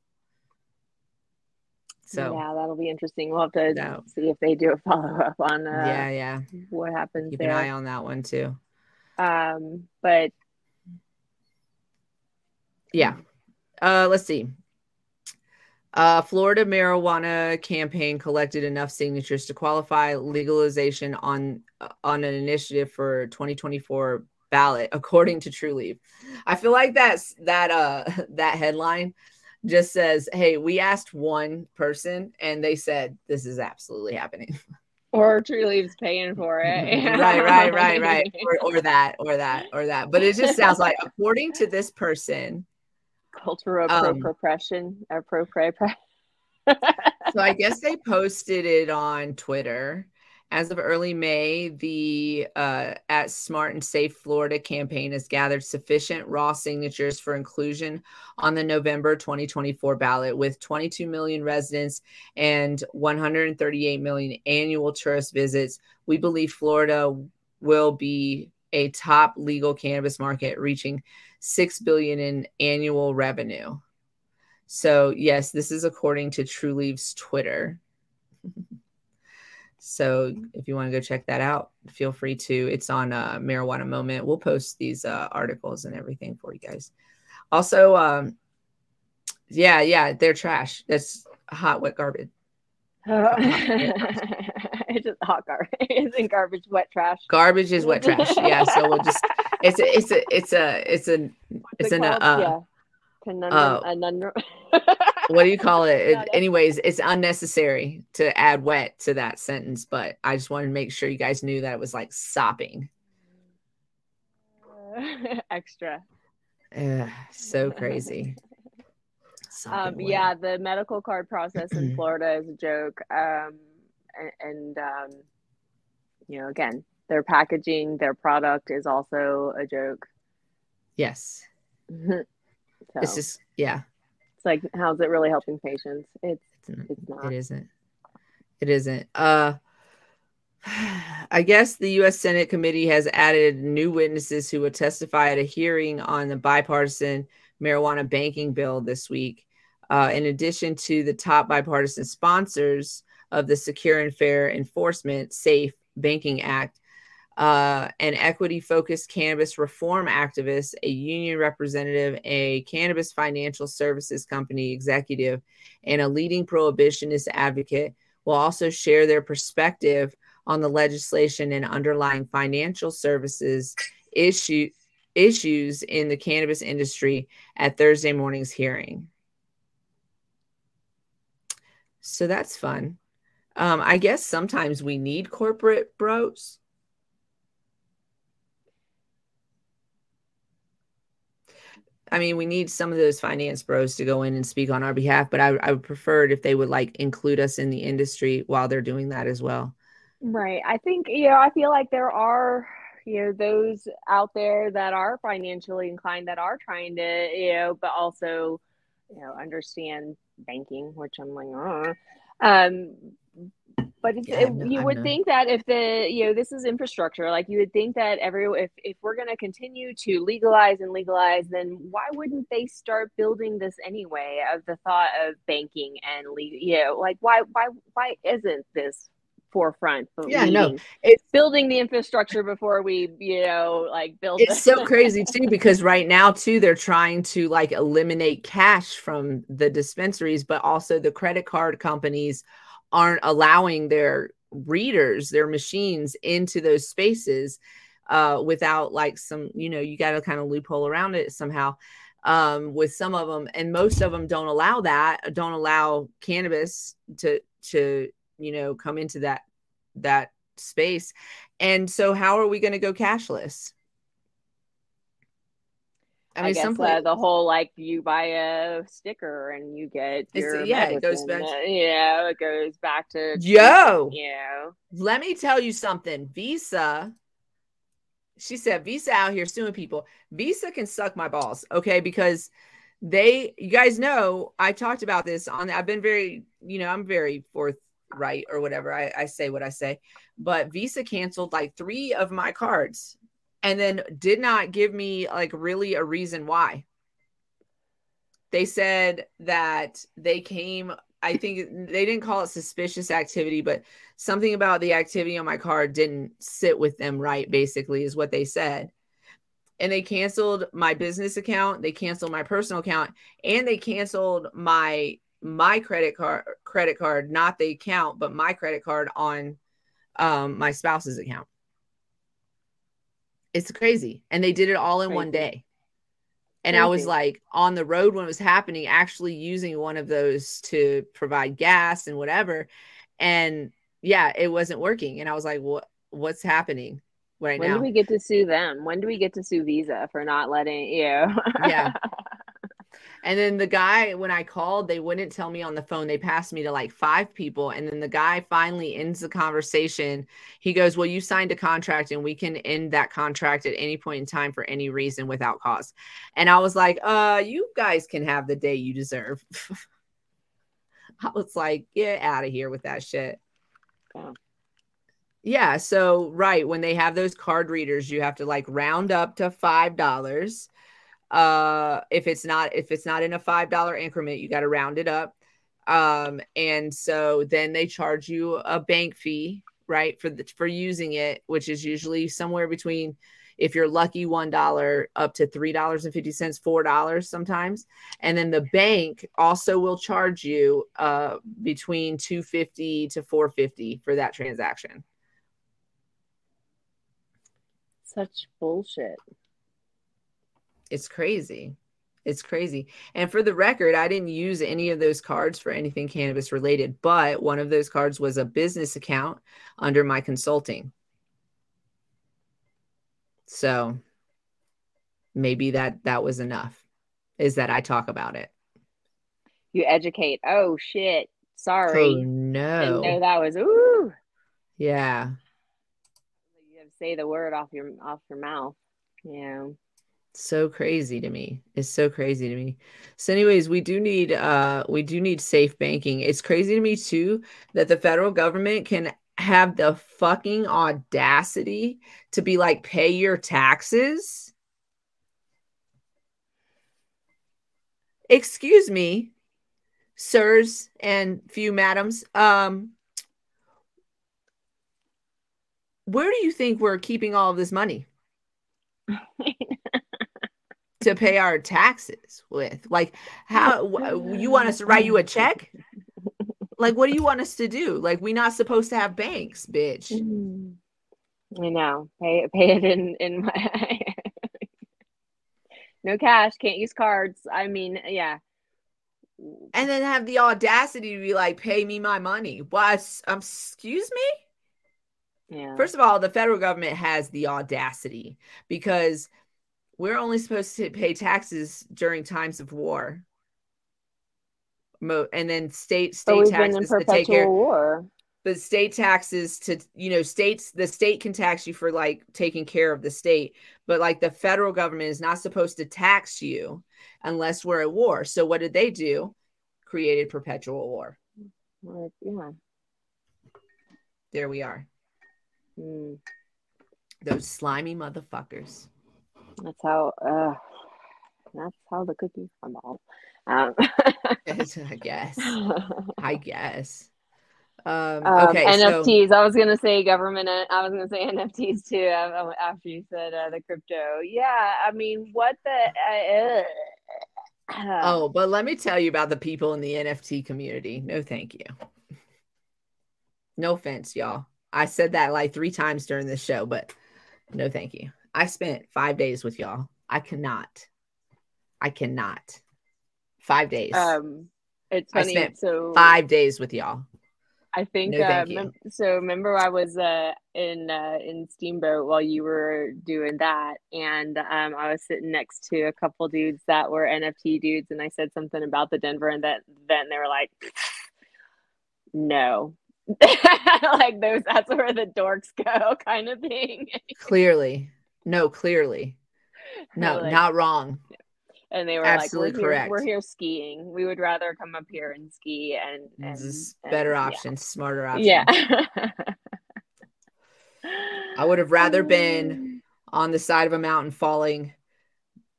S2: So yeah, that'll be interesting. We'll have to no. see if they do a follow up on uh,
S1: yeah, yeah,
S2: what happens.
S1: Keep
S2: there.
S1: an eye on that one too.
S2: Um, but
S1: yeah, uh, let's see. Uh, Florida marijuana campaign collected enough signatures to qualify legalization on on an initiative for 2024 ballot, according to Trulieve. I feel like that's that uh that headline just says, "Hey, we asked one person, and they said this is absolutely happening."
S2: or Trulieve's paying for it.
S1: right, right, right, right. Or, or that, or that, or that. But it just sounds like, according to this person,
S2: cultural um, appropriation or pro
S1: so I guess they posted it on Twitter as of early May, the uh, at Smart and Safe Florida campaign has gathered sufficient raw signatures for inclusion on the November 2024 ballot with 22 million residents and 138 million annual tourist visits. We believe Florida will be a top legal cannabis market, reaching 6 billion in annual revenue. So, yes, this is according to Trulieve's Twitter. So if you want to go check that out, feel free to. It's on uh, Marijuana Moment. We'll post these uh, articles and everything for you guys. Also, um, yeah, yeah, they're trash. That's hot, wet garbage.
S2: Oh. it's just hot garbage. Isn't garbage wet trash?
S1: Garbage is wet trash. Yeah. So we'll just. It's a. It's a. It's a. It's a. It's an. Uh, yeah. Conundrum. Uh, what do you call it? it? Anyways, it's unnecessary to add wet to that sentence, but I just wanted to make sure you guys knew that it was like sopping.
S2: Uh, extra.
S1: Uh, so crazy.
S2: um, yeah, the medical card process in Florida is a joke. Um, and, and um, you know, again, their packaging, their product is also a joke.
S1: Yes. So. It's just, yeah It's
S2: like how's it really helping patients it's it's not
S1: it isn't it isn't uh I guess the U.S. Senate committee has added new witnesses who will testify at a hearing on the bipartisan marijuana banking bill this week. Uh, in addition to the top bipartisan sponsors of the Secure and Fair Enforcement Safe Banking Act, uh, an equity focused cannabis reform activist, a union representative, a cannabis financial services company executive, and a leading prohibitionist advocate will also share their perspective on the legislation and underlying financial services issue, issues in the cannabis industry at Thursday morning's hearing. So that's fun. Um, I guess sometimes we need corporate bros I mean, we need some of those finance bros to go in and speak on our behalf, but I, I would prefer it if they would like include us in the industry while they're doing that as well.
S2: Right. I think, you know, I feel like there are, you know, those out there that are financially inclined that are trying to, you know, but also, you know, understand banking, which I'm like, uh, um, but yeah, it, you would think that if the you know this is infrastructure, like you would think that every if if we're going to continue to legalize and legalize, then why wouldn't they start building this anyway? Of the thought of banking and legal, you know, like why why why isn't this forefront
S1: yeah no.
S2: it's building the infrastructure before we you know like build
S1: it's so crazy too because right now too they're trying to like eliminate cash from the dispensaries but also the credit card companies aren't allowing their readers, their machines into those spaces uh, without like some, you know, you got to kind of loophole around it somehow um, with some of them, and most of them don't allow that, don't allow cannabis to to you know come into that that space. And so, how are we going to go cashless?
S2: I mean, I guess, uh, the whole like you buy a sticker and you get your
S1: yeah, medicine. it goes back.
S2: yeah, it goes back to
S1: yo.
S2: Yeah,
S1: let me tell you something. Visa she said Visa out here suing people. Visa can suck my balls, okay? Because they, you guys know, I talked about this on. I've been very, you know, I'm very forthright or whatever. I, I say what I say, but Visa canceled like three of my cards, and then did not give me like really a reason why. They said that they came I think they didn't call it suspicious activity, but something about the activity on my card didn't sit with them right, basically, is what they said. And they canceled my business account, they canceled my personal account, and they canceled my my credit card credit card, not the account, but my credit card on um, my spouse's account. It's crazy. And they did it all in crazy. one day and I was like on the road when it was happening, actually using one of those to provide gas and whatever. And yeah, it wasn't working. And I was like, what what's happening right
S2: when
S1: now?
S2: When do we get to sue them? When do we get to sue Visa for not letting you?
S1: yeah. And then the guy, when I called, they wouldn't tell me on the phone. They passed me to like five people. And then the guy finally ends the conversation. He goes, Well, you signed a contract and we can end that contract at any point in time for any reason without cause. And I was like, Uh, you guys can have the day you deserve. I was like, Get out of here with that shit. Yeah. Yeah. So, right. When they have those card readers, you have to like round up to $5 uh if it's not if it's not in a five dollar increment you got to round it up. Um and so then they charge you a bank fee right for the for using it which is usually somewhere between if you're lucky one dollar up to three dollars and fifty cents four dollars sometimes. And then the bank also will charge you uh between 250 to 450 for that transaction.
S2: Such bullshit
S1: it's crazy. It's crazy. And for the record, I didn't use any of those cards for anything cannabis related, but one of those cards was a business account under my consulting. So maybe that that was enough is that I talk about it.
S2: You educate. Oh shit. Sorry.
S1: Oh no.
S2: Didn't know that was ooh.
S1: Yeah.
S2: You have to say the word off your off your mouth. Yeah
S1: so crazy to me. It's so crazy to me. So anyways we do need uh we do need safe banking. It's crazy to me too that the federal government can have the fucking audacity to be like pay your taxes? Excuse me sirs and few madams um where do you think we're keeping all of this money to pay our taxes with. Like, how you want us to write you a check? Like, what do you want us to do? Like, we're not supposed to have banks, bitch.
S2: I know. Pay pay it in in my no cash, can't use cards. I mean, yeah.
S1: And then have the audacity to be like, pay me my money. What? Um, excuse
S2: me? Yeah.
S1: First of all, the federal government has the audacity because we're only supposed to pay taxes during times of war. Mo- and then state state taxes to take care
S2: war.
S1: But state taxes to you know states the state can tax you for like taking care of the state, but like the federal government is not supposed to tax you unless we're at war. So what did they do? Created perpetual war.
S2: Well, yeah.
S1: There we are.
S2: Mm.
S1: Those slimy motherfuckers.
S2: That's how. Uh, that's how the cookies crumble. Um,
S1: I guess. I guess. Um,
S2: um
S1: okay.
S2: NFTs. So... I was gonna say government. I was gonna say NFTs too. After you said uh, the crypto. Yeah. I mean, what the.
S1: Uh, oh, but let me tell you about the people in the NFT community. No, thank you. No offense, y'all. I said that like three times during this show, but no, thank you. I spent five days with y'all. I cannot. I cannot. Five days.
S2: Um, it's
S1: I
S2: funny.
S1: spent
S2: so
S1: five days with y'all.
S2: I think
S1: No,
S2: uh, mem- so. Remember, I was uh, in uh, in Steamboat while you were doing that, and um, I was sitting next to a couple dudes that were NFT dudes, and I said something about the Denver and that then they were like, "No." like those that's where the dorks go kind of thing
S1: Clearly. No, clearly. No,
S2: Like,
S1: not wrong.
S2: and they were
S1: absolutely
S2: like we're here,
S1: correct.
S2: we're here skiing we would rather come up here and ski and, and
S1: This is
S2: and-
S1: better
S2: yeah.
S1: smarter option.
S2: yeah
S1: I would have rather been um, on the side of a mountain falling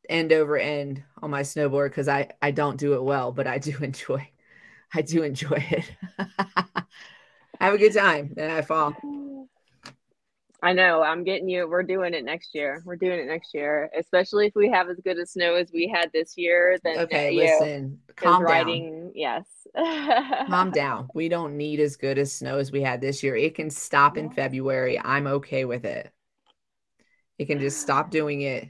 S1: end over end on my snowboard because I, I don't do it well, but I do enjoy I do enjoy it. Have a good time. Then I fall.
S2: I know. I'm getting you. We're doing it next year. We're doing it next year, especially if we have as good a snow as we had this year. Then
S1: Okay,
S2: uh, know,
S1: listen. Calm down.
S2: yes.
S1: Calm down. We don't need as good as snow as we had this year. It can stop in February. I'm okay with it. It can just stop doing it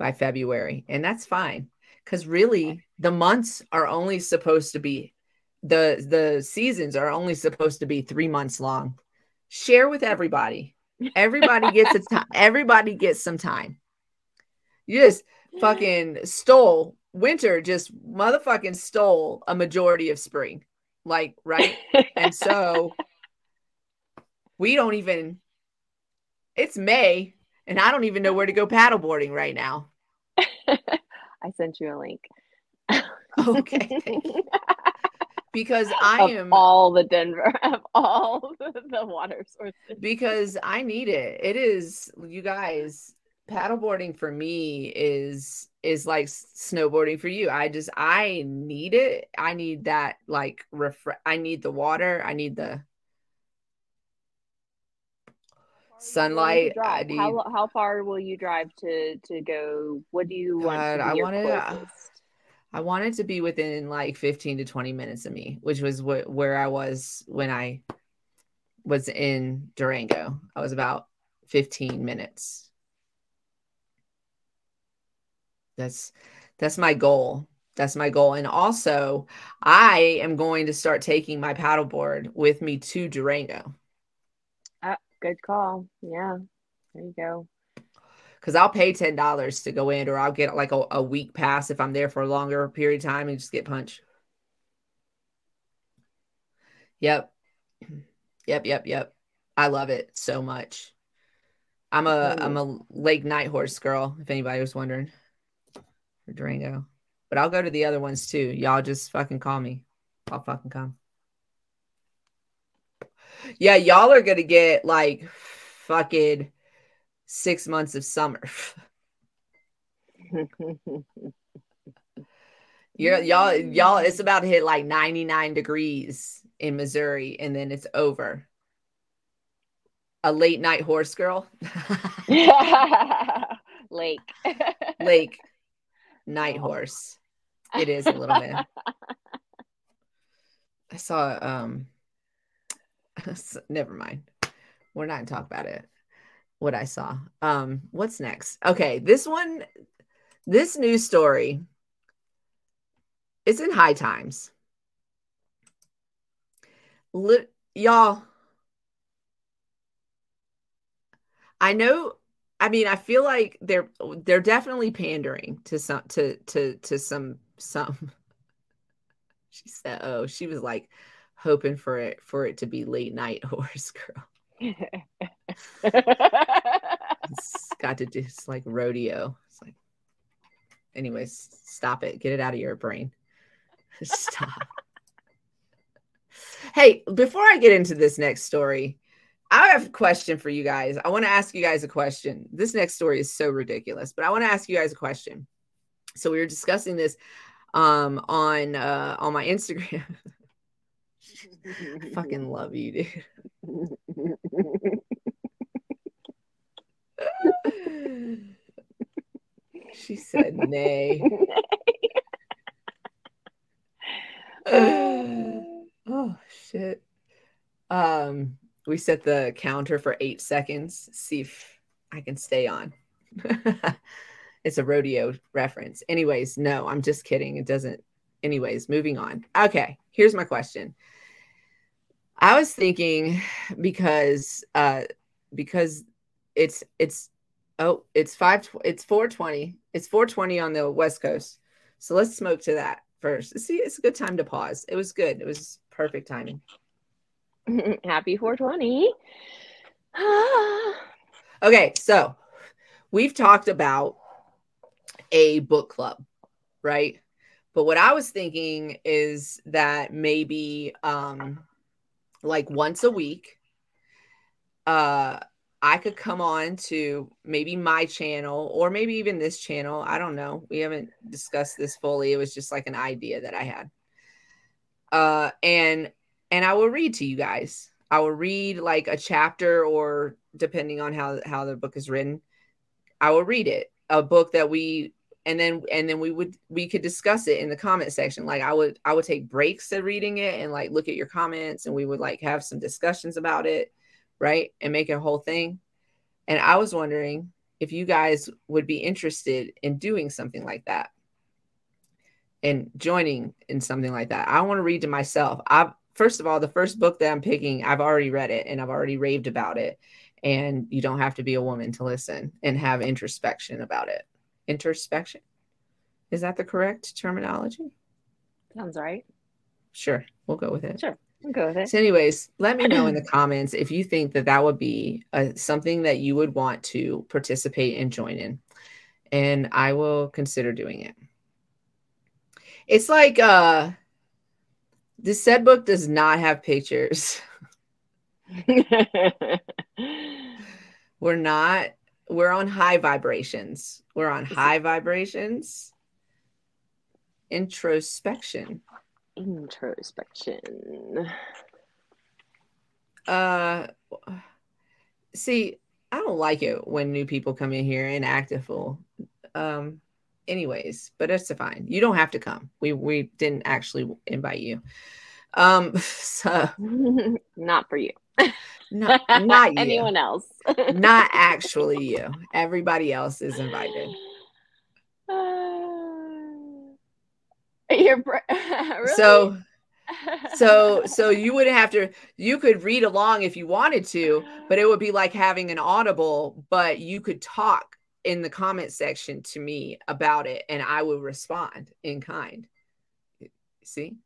S1: by February, and that's fine. Because really, the months are only supposed to be the the seasons are only supposed to be three months long. Share with everybody. Everybody gets a time. Everybody gets some time. You just fucking stole winter. Just motherfucking stole a majority of spring. Like right and so we don't even it's may and i don't even know where to go paddleboarding right now
S2: I sent you a link.
S1: okay because i
S2: of
S1: am
S2: all the Denver of all the water sources.
S1: because i need it it is you guys paddleboarding for me is is like snowboarding for you i just i need it i need that like refre- i need the water i need the Sunlight, I.
S2: How
S1: need-
S2: lo- how far will you drive to to go? What do you want
S1: God,
S2: to
S1: I wanna-
S2: closest?
S1: I wanted to be within like 15 to 20 minutes of me, which was wh- where I was when I was in Durango. I was about 15 minutes. That's that's my goal. That's my goal. And also, I am going to start taking my paddleboard with me to Durango ah,
S2: Good call. Yeah, there you go.
S1: Because I'll pay $10 to go in, or I'll get like a, a week pass if I'm there for a longer period of time and just get punched. Yep. Yep, yep, yep. I love it so much. I'm a I'm a Lake Nighthorse girl, if anybody was wondering. For Durango. But I'll go to the other ones too. Y'all just fucking call me. I'll fucking come. Yeah, y'all are gonna get like fucking six months of summer. You're, y'all, y'all, it's about to hit like 99 degrees in Missouri, and then it's over. A late night horse girl,
S2: Lake.
S1: lake night
S2: Oh.
S1: horse. It is a little bit. I saw, um, never mind. We're not gonna talk about it. What I saw. Um, what's next? Okay, this one, this news story. It's in high times. Li- y'all, I know. I mean, I feel like they're they're definitely pandering to some to to to some some. She said, "Oh, she was like hoping for it for it to be late night horse girl. It's got to do it's like rodeo. It's like, anyways, stop it. Get it out of your brain. Stop. hey, before I get into this next story, I have a question for you guys. I want to ask you guys a question. This next story is so ridiculous, but I want to ask you guys a question. So we were discussing this um on uh on my Instagram. I fucking love you, dude. she said nay. oh shit. Um we set the counter for eight seconds? See if I can stay on. it's a rodeo reference. Anyways, no, I'm just kidding. It doesn't. Anyways, moving on. Okay, here's my question. I was thinking because uh because it's it's oh it's five it's 420 it's 420 on the west coast. So let's smoke to that first. See it's a good time to pause. It was good. It was perfect timing.
S2: Happy 420
S1: okay so we've talked about a book club right? But what i was thinking is that maybe um like once a week uh I could come on to maybe my channel or maybe even this channel. I don't know. We haven't discussed this fully. It was just like an idea that I had. Uh and and I will read to you guys. I will read like a chapter or depending on how how the book is written, I will read it. A book that we and then and then we would we could discuss it in the comment section. Like I would I would take breaks at reading it and like look at your comments and we would like have some discussions about it right? And make a whole thing. And I was wondering if you guys would be interested in doing something like that and joining in something like that. I want to read to myself. I've first of all, the first book that I'm picking, I've already read it and I've already raved about it. And you don't have to be a woman to listen and have introspection about it. Introspection. Is that the correct terminology?
S2: Sounds right.
S1: Sure. We'll go with it.
S2: Sure. Go with it.
S1: So, anyways, let me know in the comments if you think that that would be a, something that you would want to participate and join in, and I will consider doing it. It's like uh, this said book does not have pictures. we're not. We're on high vibrations. We're on high vibrations. Introspection
S2: introspection.
S1: Uh, see, I don't like it when new people come in here and act a fool. Um, anyways, but it's fine. You don't have to come. We we didn't actually invite you. Um, so
S2: not for you.
S1: Not not you.
S2: anyone else.
S1: not actually you. Everybody else is invited.
S2: You're really?
S1: so so so you wouldn't have to you could read along if you wanted to but it would be like having an audible but you could talk in the comment section to me about it and i would respond in kind see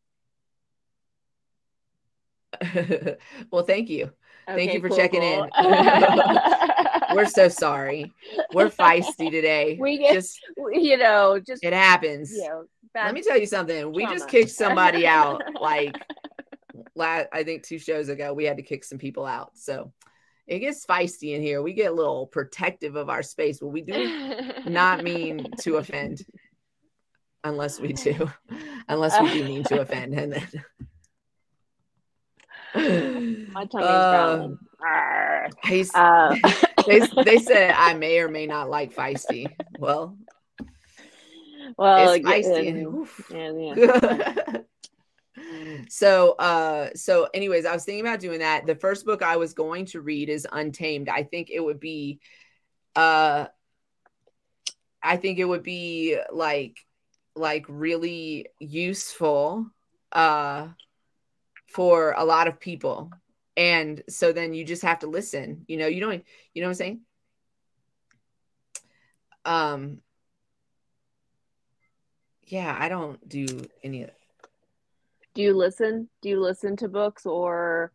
S1: well thank you okay, thank you for cool, checking cool. in we're so sorry we're feisty today
S2: we get just you know just
S1: it happens you know Let me tell you something. Trauma. We just kicked somebody out like last I think two shows ago. We had to kick some people out. So it gets feisty in here. We get a little protective of our space, but we do not mean to offend unless we do. unless we do mean to offend. And
S2: then my tongue is um,
S1: uh, they, they said I may or may not like feisty. Well,
S2: well, it's feisty.
S1: Yeah, yeah. so uh so anyways i was thinking about doing that the first book i was going to read is untamed i think it would be uh i think it would be like like really useful uh for a lot of people and so then you just have to listen you know you don't you know what i'm saying um yeah, I don't do any of
S2: Do you listen? Do you listen to books or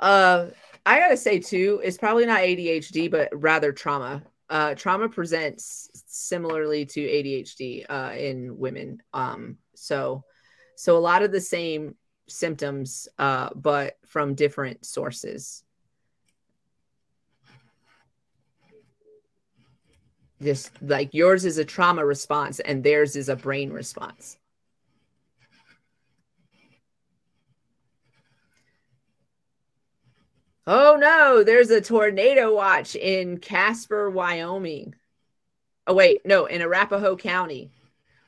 S1: uh I gotta say too, it's probably not ADHD, but rather trauma. Uh trauma presents similarly to ADHD uh in women. Um so so a lot of the same symptoms uh but from different sources. just like yours is a trauma response and theirs is a brain response. Oh no, there's a tornado watch in Casper, Wyoming. Oh wait, no, in Arapahoe County.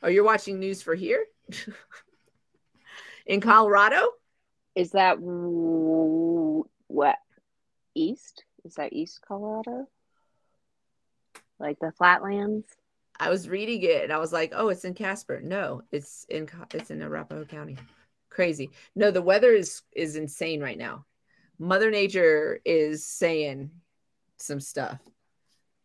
S1: Oh, you're watching news for here? in Colorado?
S2: Is that what east? Is that East Colorado? Like the flatlands?
S1: I was reading it and I was like, "Oh, it's in Casper." No, it's in it's in Arapahoe County. Crazy. No, the weather is is insane right now. Mother Nature is saying some stuff.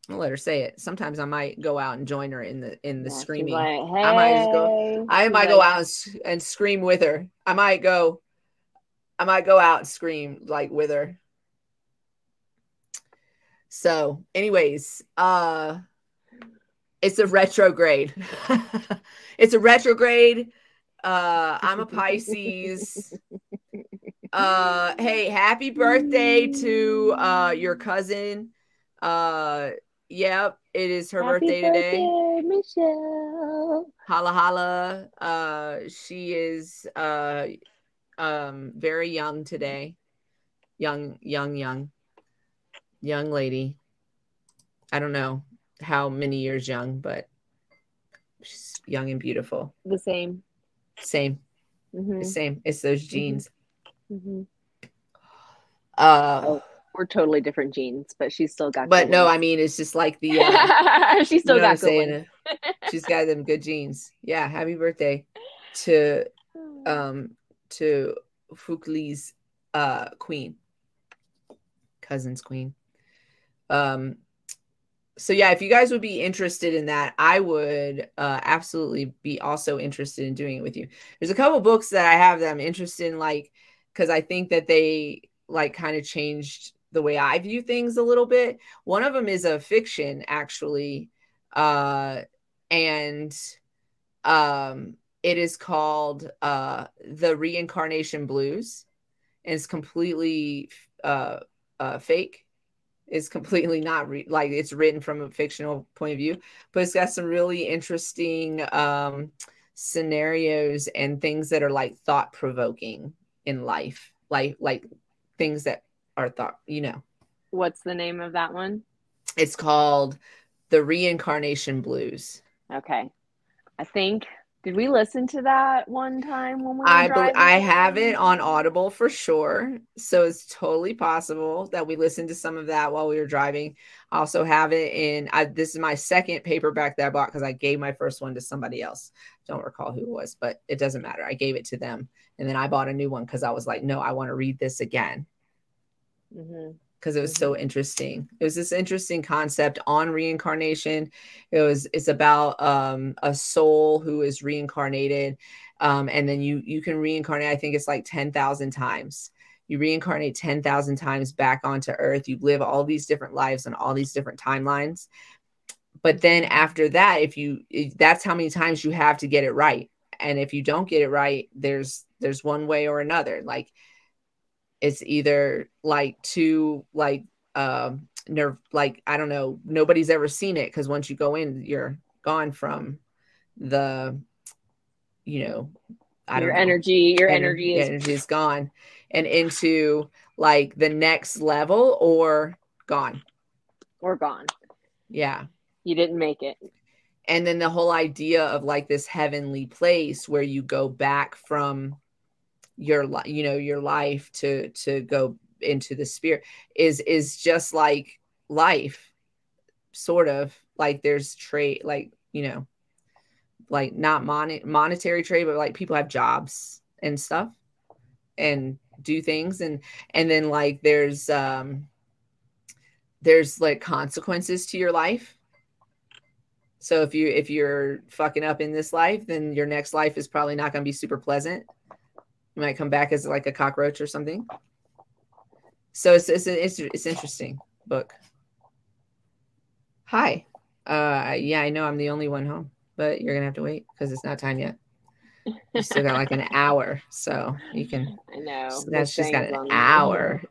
S1: I'll let her say it. Sometimes I might go out and join her in the in the yeah, screaming. Like, hey. I might go. I might go out and, and scream with her. I might go. I might go out and scream like with her. So, anyways, uh it's a retrograde. it's a retrograde. Uh I'm a Pisces. Uh hey, happy birthday to uh your cousin. Uh yep, it is her happy birthday, birthday today. Michelle. Holla holla. Uh she is uh um very young today. Young, young, young young lady. I don't know how many years young, but she's young and beautiful.
S2: The same.
S1: Same. Mm-hmm. The same. It's those genes. Mm-hmm. Uh,
S2: oh, we're totally different genes, but she's still got.
S1: But no, ones. I mean, it's just like the. Uh,
S2: she's still you know got saying.
S1: she's got them good genes. Yeah, happy birthday to, um, to Fukli's uh queen, cousin's queen. Um, so yeah, if you guys would be interested in that, I would uh, absolutely be also interested in doing it with you. There's a couple books that I have that I'm interested in, like because I think that they like kind of changed the way I view things a little bit. One of them is a fiction, actually, uh, and um, it is called uh, "The Reincarnation Blues," and it's completely uh, uh, fake It's completely not re- like it's written from a fictional point of view, but it's got some really interesting um, scenarios and things that are like thought provoking in life, like like things that are thought. You know,
S2: what's the name of that one?
S1: It's called the Reincarnation Blues.
S2: Okay, I think did we listen to that one time when we
S1: I be- I have it on Audible for sure. So it's totally possible that we listened to some of that while we were driving. I also have it in I, this is my second paperback that I bought because I gave my first one to somebody else. Don't recall who it was, but it doesn't matter. I gave it to them. And then I bought a new one because I was like, no, I want to read this again. Mm-hmm because it was so mm-hmm. interesting. It was this interesting concept on reincarnation. It was it's about um, a soul who is reincarnated, um, and then you you can reincarnate. I think it's like ten thousand times. You reincarnate ten thousand times back onto Earth. You live all these different lives on all these different timelines. But then after that, if you if that's how many times you have to get it right, and if you don't get it right, there's there's one way or another. Like it's either like too like um nerve like i don't know nobody's ever seen it because once you go in you're gone from the you know
S2: I don't your energy your energy,
S1: energy is energy is gone and into like the next level or gone.
S2: Or gone.
S1: Yeah.
S2: You didn't make it.
S1: And then the whole idea of like this heavenly place where you go back from your you know your life to to go into the spirit is is just like life sort of. Like there's trade like you know like not mon- monetary trade but like people have jobs and stuff and do things. And and then like there's um there's like consequences to your life. So if you if you're fucking up in this life then your next life is probably not going to be super pleasant you might come back as like a cockroach or something. So it's it's it's, it's interesting book. Hi. Uh yeah, I know I'm the only one home, but you're gonna have to wait because it's not time yet. You still got like an hour, so you can.
S2: I know.
S1: So that's just got an hour.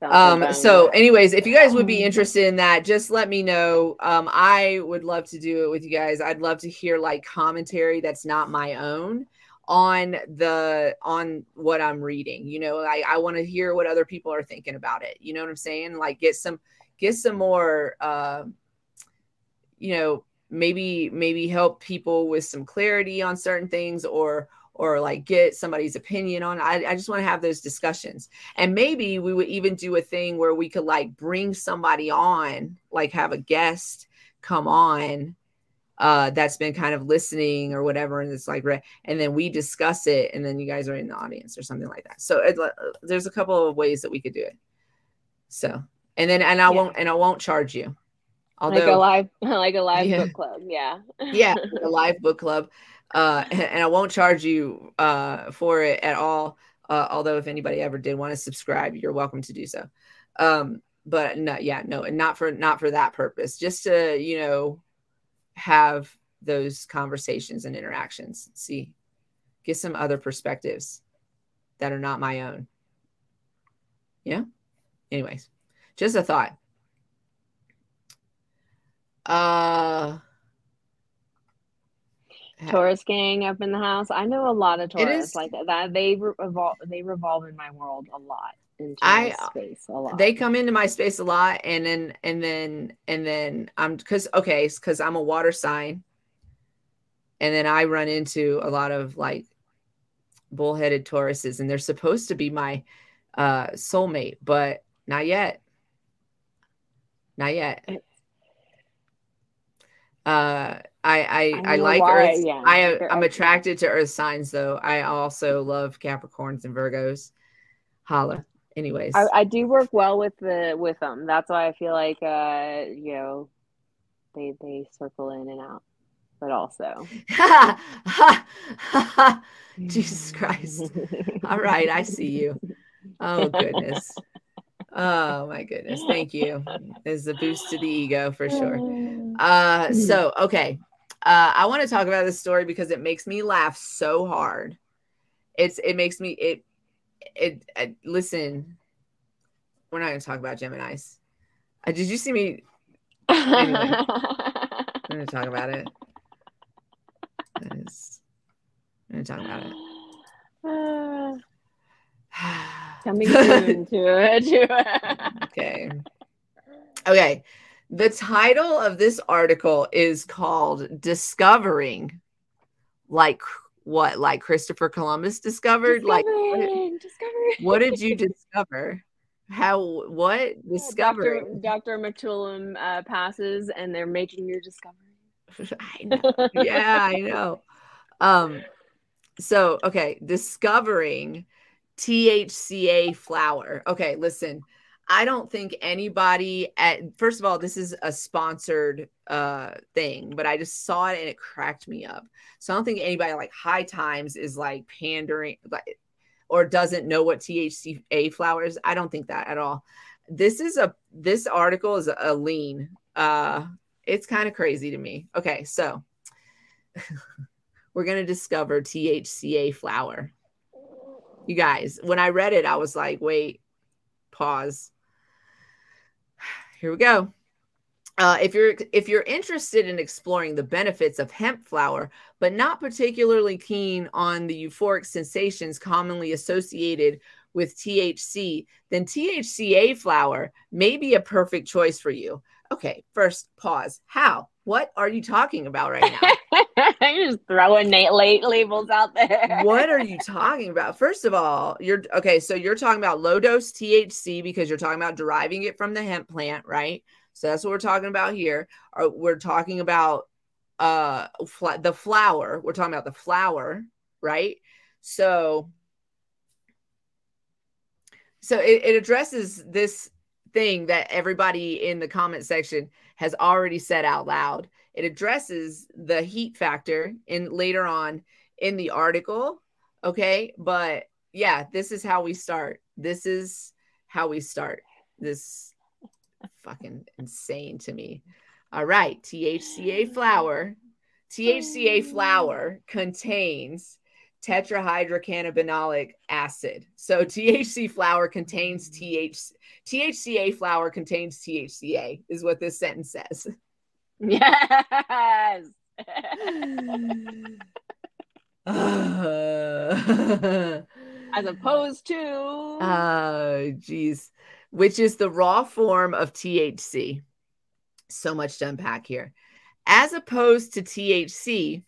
S1: Um, so anyways, if you guys would be interested in that, just let me know. Um, I would love to do it with you guys. I'd love to hear like commentary that's not my own on the on what i'm reading you know i, I want to hear what other people are thinking about it you know what i'm saying like get some get some more uh you know maybe maybe help people with some clarity on certain things or or like get somebody's opinion on. I, I just want to have those discussions. And maybe we would even do a thing where we could like bring somebody on, like have a guest come on uh that's been kind of listening or whatever and it's like and then we discuss it and then you guys are in the audience or something like that so it, uh, there's a couple of ways that we could do it so and then and i yeah. won't and i won't charge you
S2: Although, like a live like a live yeah. book club yeah
S1: yeah a live book club uh, and I won't charge you uh, for it at all. Uh, although if anybody ever did want to subscribe, you're welcome to do so. Um, but no, yeah, no, and not for not for that purpose. Just to you know have those conversations and interactions. See, get some other perspectives that are not my own. Yeah. Anyways, just a thought. Uh
S2: Taurus gang up in the house. I know a lot of Taurus like that. They revolve. They revolve in my world a lot. Into I space a lot.
S1: They come into my space a lot, and then and then and then I'm because okay, because I'm a water sign, and then I run into a lot of like bullheaded Tauruses, and they're supposed to be my uh soulmate, but not yet. Not yet. Uh I I, I, like why, Earth. Yeah, I I'm attracted to Earth signs though. I also love Capricorns and Virgos. Holla. Anyways,
S2: I, I do work well with the with them. That's why I feel like uh you know they they circle in and out. But also,
S1: Jesus Christ! All right, I see you. Oh goodness. Oh my goodness. Thank you. Is a boost to the ego for sure. Uh so okay. Uh, I want to talk about this story because it makes me laugh so hard. It's it makes me it it, it listen. We're not going to talk about Gemini's. Uh, did you see me? Anyway, I'm going to talk about it. Is, I'm going to talk about it.
S2: Coming soon to it.
S1: okay. Okay. The title of this article is called Discovering like what like Christopher Columbus discovered like what did, what did you discover? How what discovery?
S2: Dr. Dr. Mechoulam uh, passes and they're making your discovery.
S1: I know. yeah, I know. Um so okay, discovering THCA flower. Okay, listen. I don't think anybody at first of all, this is a sponsored uh thing, but I just saw it and it cracked me up. So I don't think anybody like High Times is like pandering like or doesn't know what THCA flowers. I don't think that at all. This is a this article is a, lean. Uh it's kind of crazy to me. Okay, so we're gonna discover THCA flower. You guys, when I read it, I was like, wait, pause here we go. Uh, if you're if you're interested in exploring the benefits of hemp flower, but not particularly keen on the euphoric sensations commonly associated with THC, then THCA flower may be a perfect choice for you. Okay, first pause. How? What are you talking about right now?
S2: you're just throwing late labels out there.
S1: what are you talking about? First of all, you're okay. So you're talking about low dose THC because you're talking about deriving it from the hemp plant, right? So that's what we're talking about here. We're talking about uh the flower. We're talking about the flower, right? So so it, it addresses this thing that everybody in the comment section has already said out loud. It addresses the heat factor in later on in the article. Okay. But yeah, this is how we start. This is how we start. This fucking insane to me. All right. THCA flower. THCA flower contains tetrahydrocannabinolic acid. So THC flower contains THC. THCA flower contains THCA is what this sentence says.
S2: Yes. As opposed to
S1: Oh, geez. Which is the raw form of THC. So much to unpack here. As opposed to THC,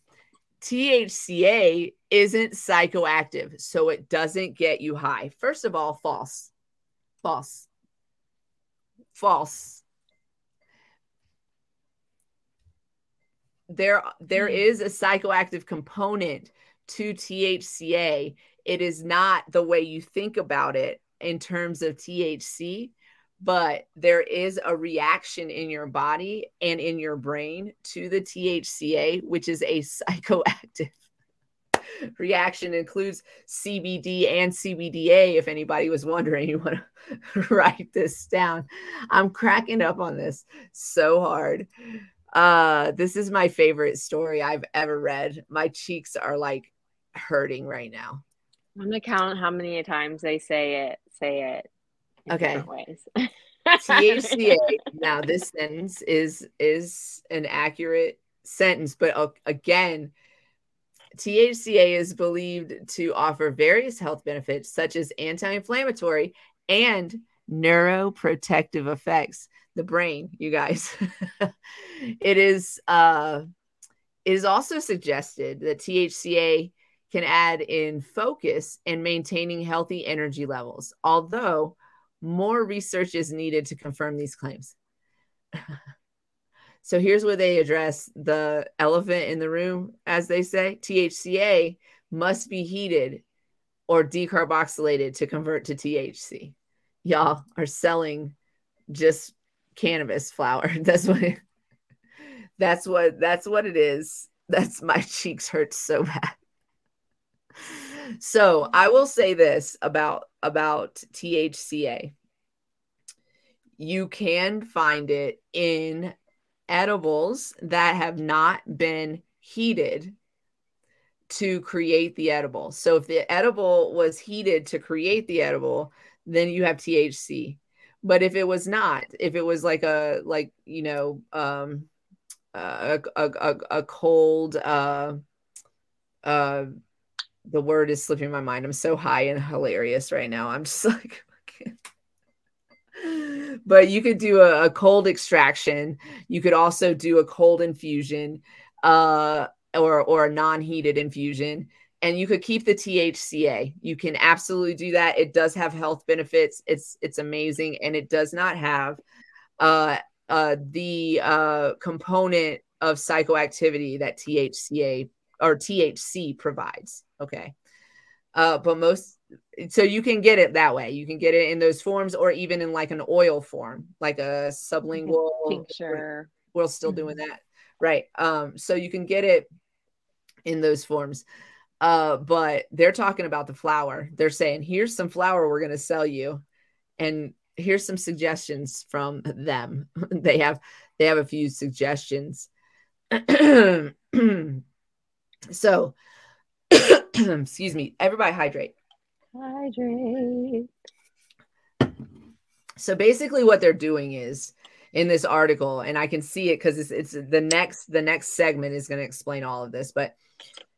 S1: THCA isn't psychoactive, so it doesn't get you high. First of all, false. False. False. There there hmm. is a psychoactive component to THCA. It is not the way you think about it in terms of THC, but there is a reaction in your body and in your brain to the THCA, which is a psychoactive reaction includes CBD and CBDA. If anybody was wondering, you want to write this down. I'm cracking up on this so hard. Uh, this is my favorite story I've ever read. My cheeks are like hurting right now.
S2: I'm gonna count how many times they say it. Say it.
S1: Okay. Ways. THCA. now this sentence is is an accurate sentence, but uh, again, THCA is believed to offer various health benefits such as anti-inflammatory and neuroprotective effects. The brain, you guys. it is uh, it is also suggested that THCA can add in focus and maintaining healthy energy levels, although more research is needed to confirm these claims. so here's where they address the elephant in the room, as they say THCA must be heated or decarboxylated to convert to THC. Y'all are selling just cannabis flower. That's what it, that's what that's what it is. That's my cheeks hurt so bad so I will say this about about THCA. You can find it in edibles that have not been heated to create the edible. So if the edible was heated to create the edible, then you have THC. But if it was not, if it was like a like you know um a a a, cold uh uh the word is slipping my mind. I'm so high and hilarious right now. I'm just like, but you could do a, a, cold extraction. You could also do a cold infusion, uh, or or a non-heated infusion, and you could keep the THCA. You can absolutely do that. It does have health benefits. It's it's amazing, and it does not have uh, uh, the uh, component of psychoactivity that THCA or THC provides. Okay. Uh, but most, so you can get it that way. You can get it in those forms or even in like an oil form, like a sublingual tincture. We're, we're still doing mm-hmm. that. Right. Um, so you can get it in those forms. Uh, but they're talking about the flower. They're saying, here's some flower we're going to sell you. And here's some suggestions from them. they have, they have a few suggestions. so excuse me, everybody hydrate.
S2: Hydrate.
S1: So basically, what they're doing is in this article, and I can see it because it's, it's the next the next segment is going to explain all of this, but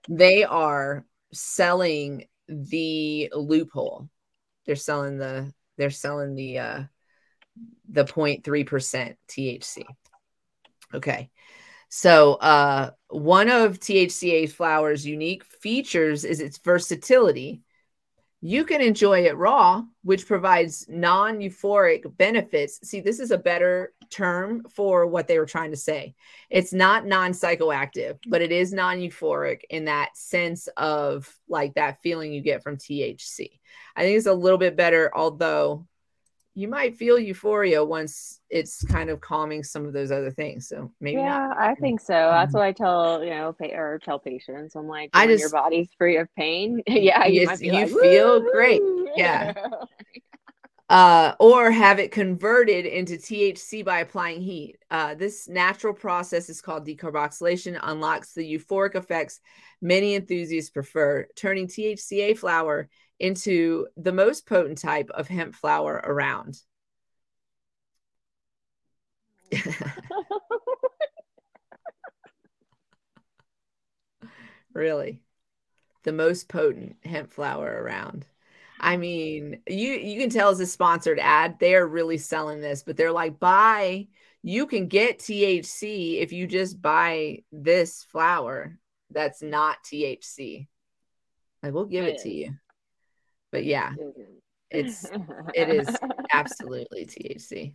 S1: they are selling the loophole. They're selling the they're selling the uh the 0.3% THC. Okay. So, uh, one of THCA flower's unique features is its versatility. You can enjoy it raw, which provides non euphoric benefits. See, this is a better term for what they were trying to say. It's not non psychoactive, but it is non euphoric in that sense of like that feeling you get from THC. I think it's a little bit better, although you might feel euphoria once it's kind of calming some of those other things. So maybe
S2: yeah,
S1: not.
S2: I think so. That's what I tell you know, pay, or tell patients. I'm like, I just, your body's free of pain. yeah, you,
S1: you like, feel great. Yeah. uh, or have it converted into THC by applying heat. Uh, this natural process is called decarboxylation, unlocks the euphoric effects many enthusiasts prefer, turning THCA flower into the most potent type of hemp flower around. really the most potent hemp flower around i mean you you can tell it's a sponsored ad they're really selling this but they're like buy you can get thc if you just buy this flower that's not THC. Like we'll give it, it to you. But yeah, it's it is absolutely THC.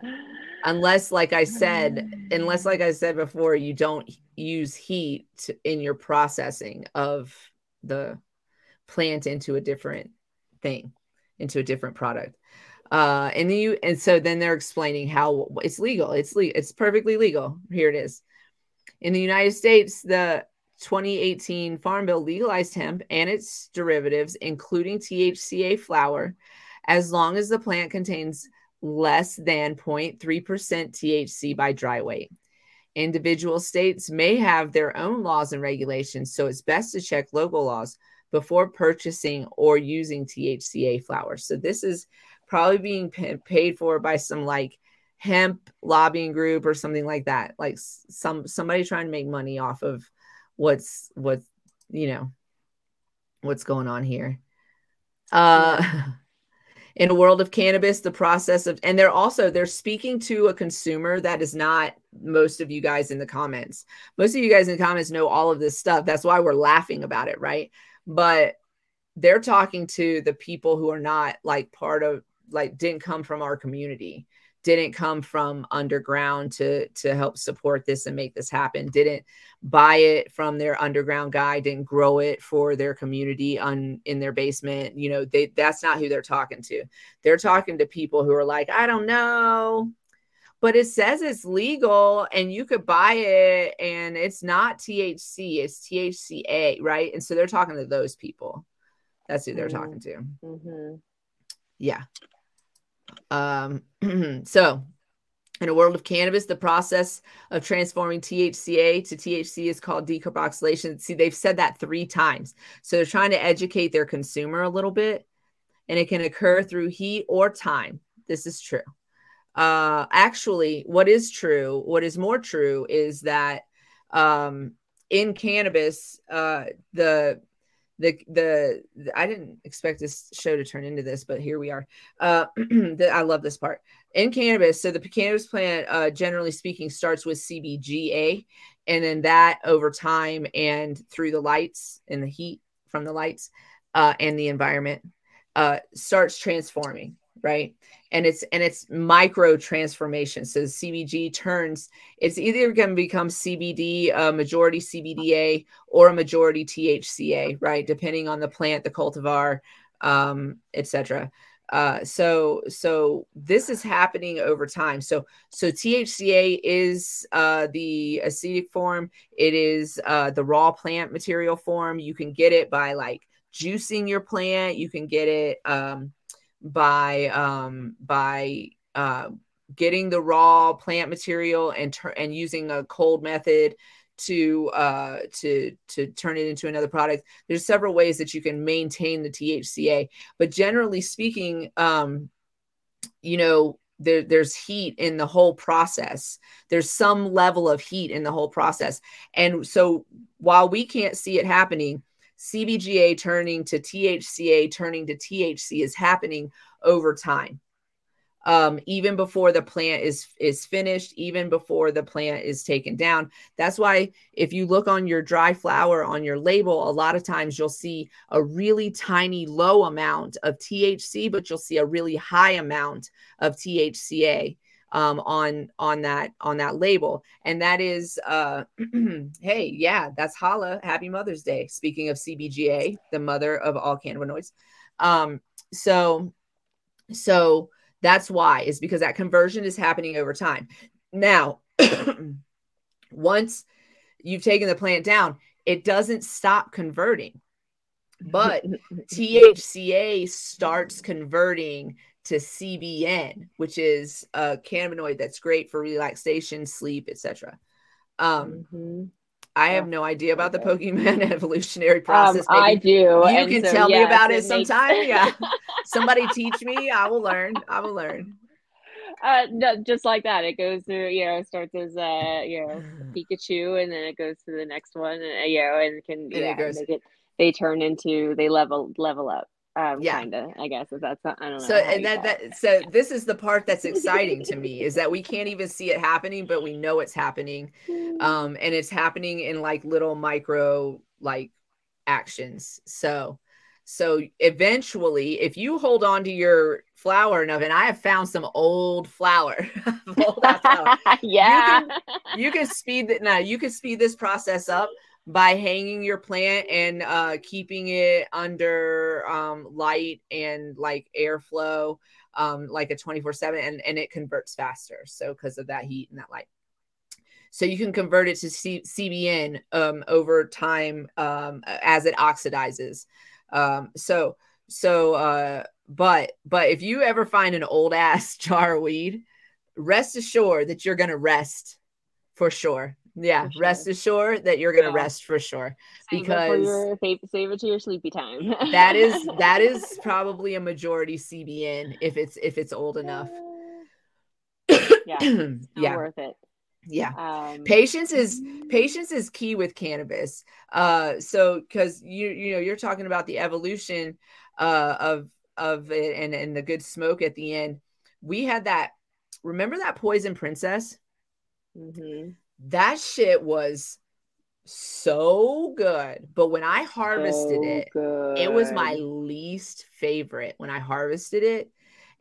S1: Unless like I said, unless like I said before, you don't use heat in your processing of the plant into a different thing, into a different product. Uh and you and so then they're explaining how it's legal. It's legal. It's perfectly legal. Here it is. In the United States, the 2018 Farm Bill legalized hemp and its derivatives, including THCA flower, as long as the plant contains less than 0.3% THC by dry weight. Individual states may have their own laws and regulations, so it's best to check local laws before purchasing or using THCA flower. So this is probably being paid for by some like hemp lobbying group or something like that, like some somebody trying to make money off of what's what's you know what's going on here. Uh in a world of cannabis the process of and they're also they're speaking to a consumer that is not most of you guys in the comments. Most of you guys in the comments know all of this stuff. That's why we're laughing about it right? But they're talking to the people who are not like part of like didn't come from our community didn't come from underground to to help support this and make this happen didn't buy it from their underground guy didn't grow it for their community on in their basement you know they that's not who they're talking to they're talking to people who are like i don't know but it says it's legal and you could buy it and it's not THC, it's THCA, right? And so they're talking to those people. That's who they're mm-hmm. talking to. Mm-hmm. Yeah. Um, so, in a world of cannabis, the process of transforming THCA to THC is called decarboxylation. See, they've said that three times. So, they're trying to educate their consumer a little bit, and it can occur through heat or time. This is true. Uh, actually, what is true, what is more true, is that um, in cannabis, uh, the the, the, the I didn't expect this show to turn into this, but here we are. Uh, the, I love this part in cannabis. So the cannabis plant, uh, generally speaking, starts with CBGA, and then that over time and through the lights and the heat from the lights uh, and the environment uh, starts transforming right? And it's and it's micro transformation. So cbg turns it's either going to become cbd a majority cbda or a majority thca right? Depending on the plant the cultivar um, etc uh, so so this is happening over time. So so thca is uh, the acetic form. It is uh, the raw plant material form. You can get it by like juicing your plant. You can get it um, by um, by uh, getting the raw plant material and ter- and using a cold method to uh, to to turn it into another product. There's several ways that you can maintain the THCA, but generally speaking, um, you know, there, there's heat in the whole process. There's some level of heat in the whole process, and so while we can't see it happening, CBGA turning to THCA turning to THC is happening over time. Um, even before the plant is is finished, even before the plant is taken down. That's why if you look on your dry flower on your label, a lot of times you'll see a really tiny low amount of THC, but you'll see a really high amount of THCA um, on on that on that label, and that is, uh, hey, yeah, that's Hala. Happy Mother's Day. Speaking of CBGA, the mother of all cannabinoids. Um, so, so that's why is because that conversion is happening over time. Now, once you've taken the plant down, it doesn't stop converting but THCA starts converting to CBN, which is a cannabinoid that's great for relaxation, sleep, etc. Um, mm-hmm. I have no idea about the Pokemon evolutionary um, process.
S2: Um, I do.
S1: You and can so, tell me about it, it sometime. Makes... yeah. Somebody teach me. I will learn. I will learn.
S2: Uh, no, just like that. It goes through, you know, starts as uh, you know, Pikachu, and then it goes to the next one, and you know, and can and yeah, it goes... they, they turn into they level level up um, yeah. kind of i guess if that's not, i don't know
S1: so and that, that so this is the part that's exciting to me is that we can't even see it happening but we know it's happening mm. um and it's happening in like little micro like actions. So so eventually, if you hold on to your flower enough, and I have found some old flower, old flower
S2: yeah,
S1: you can, you can speed that. Now you can speed this process up by hanging your plant and uh, keeping it under um, light and like airflow, um, like a twenty four seven, and and it converts faster. So because of that heat and that light. So you can convert it to C- CBN um, over time um, as it oxidizes. Um, so so uh, but but if you ever find an old ass jar of weed, rest assured that you're gonna rest for sure. Yeah, sure. rest assured that you're gonna yeah. rest for sure
S2: save because it your, save, save it to your sleepy time.
S1: that is that is probably a majority CBN if it's if it's old enough.
S2: yeah, yeah, worth it
S1: yeah um, patience is patience is key with cannabis uh so because you you know you're talking about the evolution uh of of it and and the good smoke at the end we had that remember that poison princess mm-hmm. That shit was so good but when i harvested so it good. it was my least favorite when i harvested it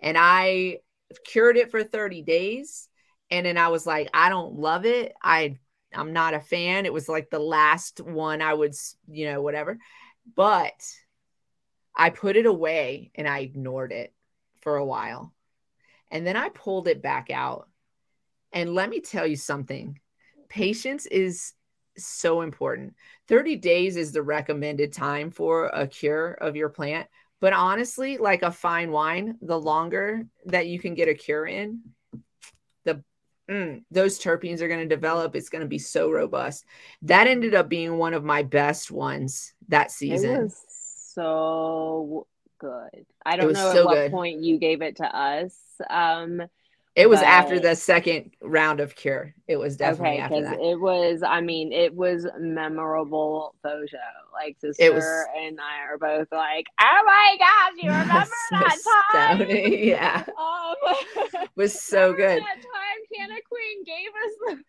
S1: and i cured it for 30 days and then I was like, I don't love it. I I'm not a fan. It was like the last one I would, you know, whatever. But I put it away and I ignored it for a while. And then I pulled it back out. And let me tell you something. Patience is so important. 30 days is the recommended time for a cure of your plant. But honestly, like a fine wine, the longer that you can get a cure in, mm, those terpenes are going to develop. It's going to be so robust. That ended up being one of my best ones that season.
S2: so good. I don't know so at what good. point you gave it to us. Um,
S1: it was but, after the second round of cure. It was definitely okay, after that.
S2: It was, I mean, it was memorable photo. Like sister was, and I are both like, oh my gosh, you remember that time?
S1: yeah. Um, was so good.
S2: That time Canna Queen gave us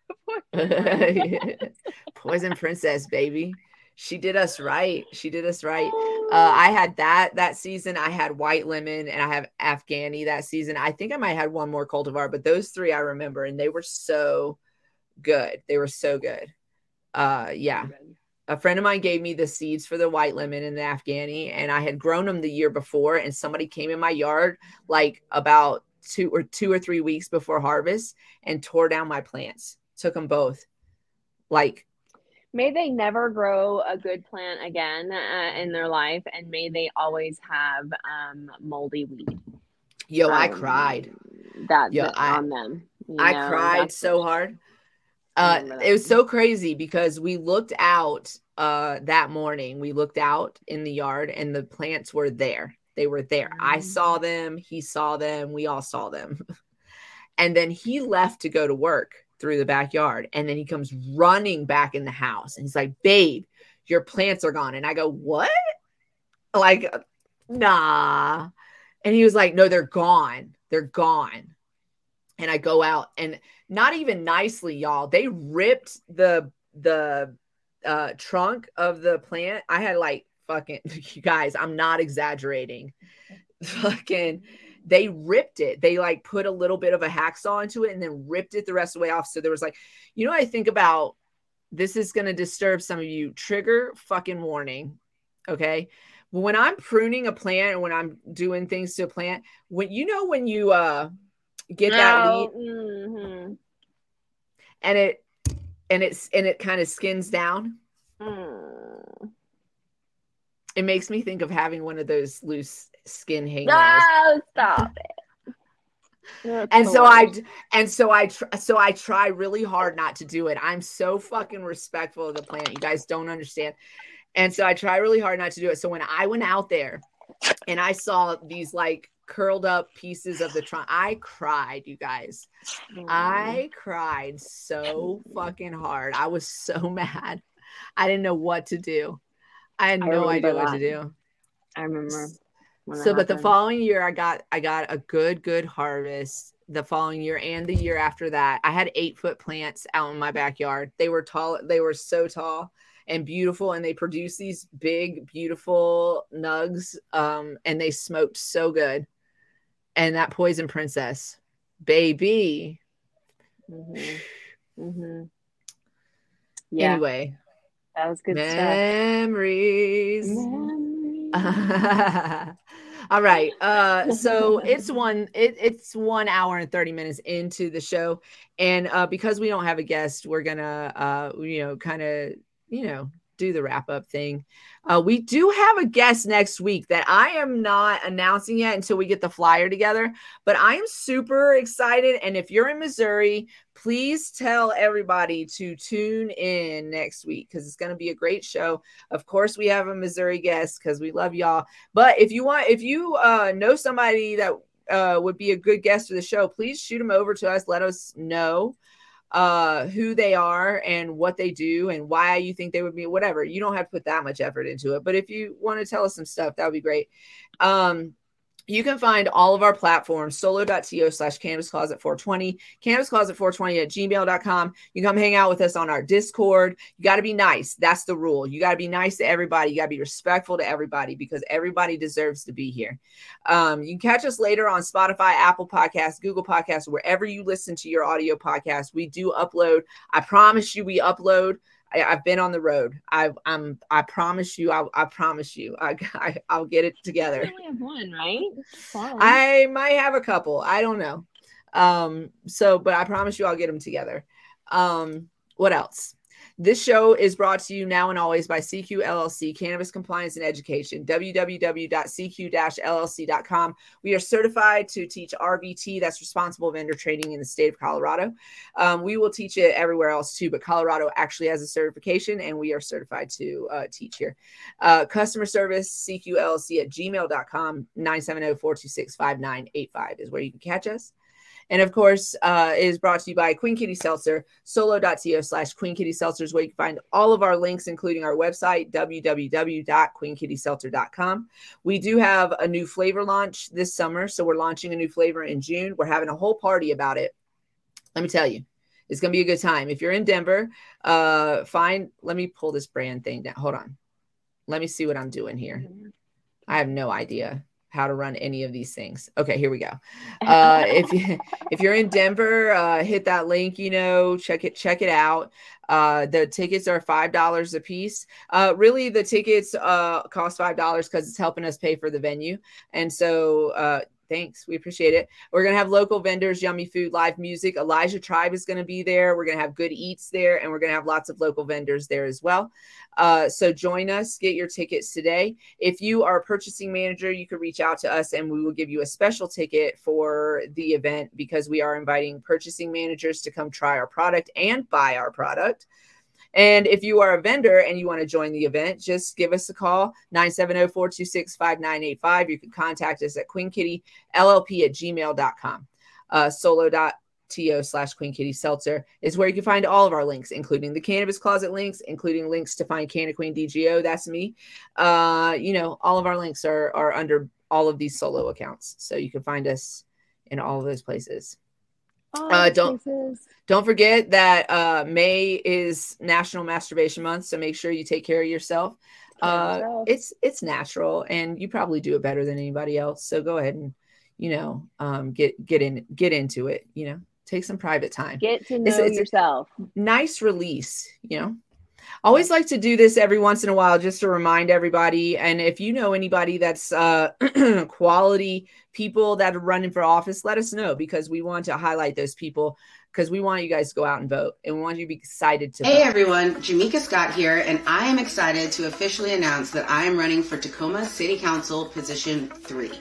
S2: the
S1: poison princess, baby she did us right. She did us right. Uh, I had that that season. I had white lemon and I have Afghani that season. I think I might have had one more cultivar, but those three I remember, and they were so good. They were so good. Uh, yeah. A friend of mine gave me the seeds for the white lemon and the Afghani, and I had grown them the year before. And somebody came in my yard like about two or two or three weeks before harvest and tore down my plants. Took them both. Like
S2: may they never grow a good plant again uh, in their life and may they always have um, moldy weed.
S1: Yo um, i cried.
S2: that, yo, I, on them
S1: i know, cried so hard. Uh, it was so crazy because we looked out uh, that morning. We looked out in the yard and the plants were there. They were there. Mm-hmm. i saw them. He saw them. We all saw them. And then he left to go to work through the backyard. And then he comes running back in the house and he's like, Babe, your plants are gone. And I go, What? Like, nah. And he was like, No, they're gone. They're gone. And I go out and not even nicely, y'all. They ripped the the uh trunk of the plant. I had like fucking you guys, I'm not exaggerating. Fucking they ripped it. They like put a little bit of a hacksaw into it and then ripped it the rest of the way off. So there was like, you know, I think about this is going to disturb some of you. Trigger fucking warning. Okay. But when I'm pruning a plant and when I'm doing things to a plant, when you know, when you uh get that leaf mm-hmm. and it, and it's, and it kind of skins down. Mm. It makes me think of having one of those loose skin hangers.
S2: No, stop it.
S1: and so I and so I tr- so I try really hard not to do it. I'm so fucking respectful of the plant. You guys don't understand. And so I try really hard not to do it. So when I went out there and I saw these like curled up pieces of the trunk, I cried, you guys. I cried so fucking hard. I was so mad. I didn't know what to do. I had no I idea that. what to do.
S2: I remember
S1: so but the following year i got i got a good good harvest the following year and the year after that i had eight foot plants out in my backyard they were tall they were so tall and beautiful and they produced these big beautiful nugs um and they smoked so good and that poison princess baby
S2: mm-hmm. Mm-hmm. yeah
S1: anyway
S2: that was good
S1: memories, memories. All right. Uh, so it's one it, it's one hour and 30 minutes into the show. And uh, because we don't have a guest, we're gonna uh, you know, kind of, you know, do the wrap up thing. Uh, we do have a guest next week that I am not announcing yet until we get the flyer together, but I am super excited. And if you're in Missouri, please tell everybody to tune in next week because it's going to be a great show. Of course, we have a Missouri guest because we love y'all. But if you want, if you uh, know somebody that uh, would be a good guest for the show, please shoot them over to us. Let us know uh who they are and what they do and why you think they would be whatever. You don't have to put that much effort into it but if you want to tell us some stuff that would be great. Um you can find all of our platforms solo.to slash cannabis closet 420 cannabis closet 420 at gmail.com you come hang out with us on our discord. You got to be nice. That's the rule. You got to be nice to everybody. You got to be respectful to everybody because everybody deserves to be here. Um, you can catch us later on spotify apple podcasts google podcasts wherever you listen to your audio podcast. We do upload. I promise you we upload I, have been on the road. I, I'm. I promise you. I, I promise you. I, I will get it together.
S2: You only have one, right?
S1: I might have a couple. I don't know. Um. So, but I promise you, I'll get them together. Um. What else? This show is brought to you now and always by CQ LLC, Cannabis Compliance and Education, www.cq-llc.com. We are certified to teach RVT, that's responsible vendor training in the state of Colorado. Um, we will teach it everywhere else too, but Colorado actually has a certification and we are certified to uh, teach here. Uh, customer service, CQLLC at gmail.com, 970-426-5985 is where you can catch us. And of course, uh, is brought to you by Queen Kitty Seltzer, solo.to slash Queen Kitty Seltzers, where you can find all of our links, including our website, www.queenkittyseltzer.com. We do have a new flavor launch this summer. So we're launching a new flavor in June. We're having a whole party about it. Let me tell you, it's going to be a good time. If you're in Denver, uh, find, let me pull this brand thing down. Hold on. Let me see what I'm doing here. I have no idea how to run any of these things. Okay, here we go. Uh, if you, if you're in Denver, uh, hit that link. You know, check it check it out. Uh, the tickets are five dollars a piece. Uh, really, the tickets uh, cost five dollars because it's helping us pay for the venue, and so uh, Thanks. We appreciate it. We're going to have local vendors, yummy food, live music. Elijah Tribe is going to be there. We're going to have good eats there, and we're going to have lots of local vendors there as well. Uh, so join us, get your tickets today. If you are a purchasing manager, you can reach out to us and we will give you a special ticket for the event because we are inviting purchasing managers to come try our product and buy our product. And if you are a vendor and you want to join the event, just give us a call 970 426 5985. You can contact us at queenkittyllp at gmail.com. Uh, solo.to slash Queen Kitty Seltzer is where you can find all of our links, including the Cannabis Closet links, including links to find Canna Queen DGO. That's me. Uh, you know, all of our links are, are under all of these solo accounts. So you can find us in all of those places. Uh, don't places. don't forget that uh, May is National Masturbation Month, so make sure you take care of yourself. Uh, it's it's natural, and you probably do it better than anybody else. So go ahead and you know um, get get in get into it. You know, take some private time.
S2: Get to know it's, it's yourself.
S1: nice release. You know. Always like to do this every once in a while just to remind everybody. And if you know anybody that's uh, quality people that are running for office, let us know because we want to highlight those people because we want you guys to go out and vote and we want you to be excited to
S3: Hey
S1: vote.
S3: everyone, Jamika Scott here, and I am excited to officially announce that I am running for Tacoma City Council position three.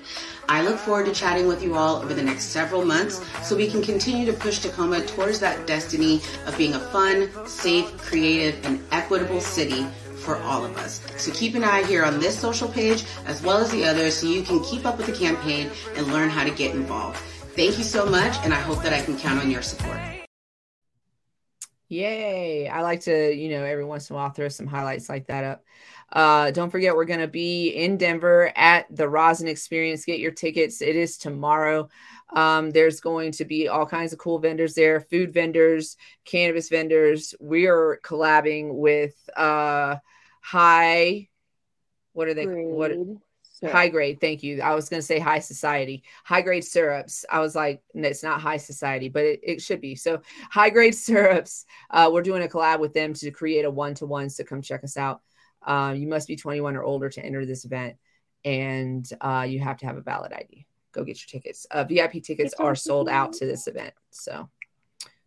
S3: I look forward to chatting with you all over the next several months so we can continue to push Tacoma towards that destiny of being a fun, safe, creative, and equitable city for all of us. So keep an eye here on this social page as well as the others so you can keep up with the campaign and learn how to get involved. Thank you so much, and I hope that I can count on your support.
S1: Yay. I like to, you know, every once in a while throw some highlights like that up. Uh, don't forget, we're going to be in Denver at the Rosin Experience. Get your tickets. It is tomorrow. Um, there's going to be all kinds of cool vendors there food vendors, cannabis vendors. We are collabing with uh, High, what are they?
S2: Grade.
S1: What?
S2: So,
S1: High grade, thank you. I was going to say high society, high grade syrups. I was like, no, it's not high society, but it, it should be. So, high grade syrups, uh, we're doing a collab with them to create a one to one. So, come check us out. Uh, you must be 21 or older to enter this event, and uh, you have to have a valid ID. Go get your tickets. Uh, VIP tickets are sold out to this event. So,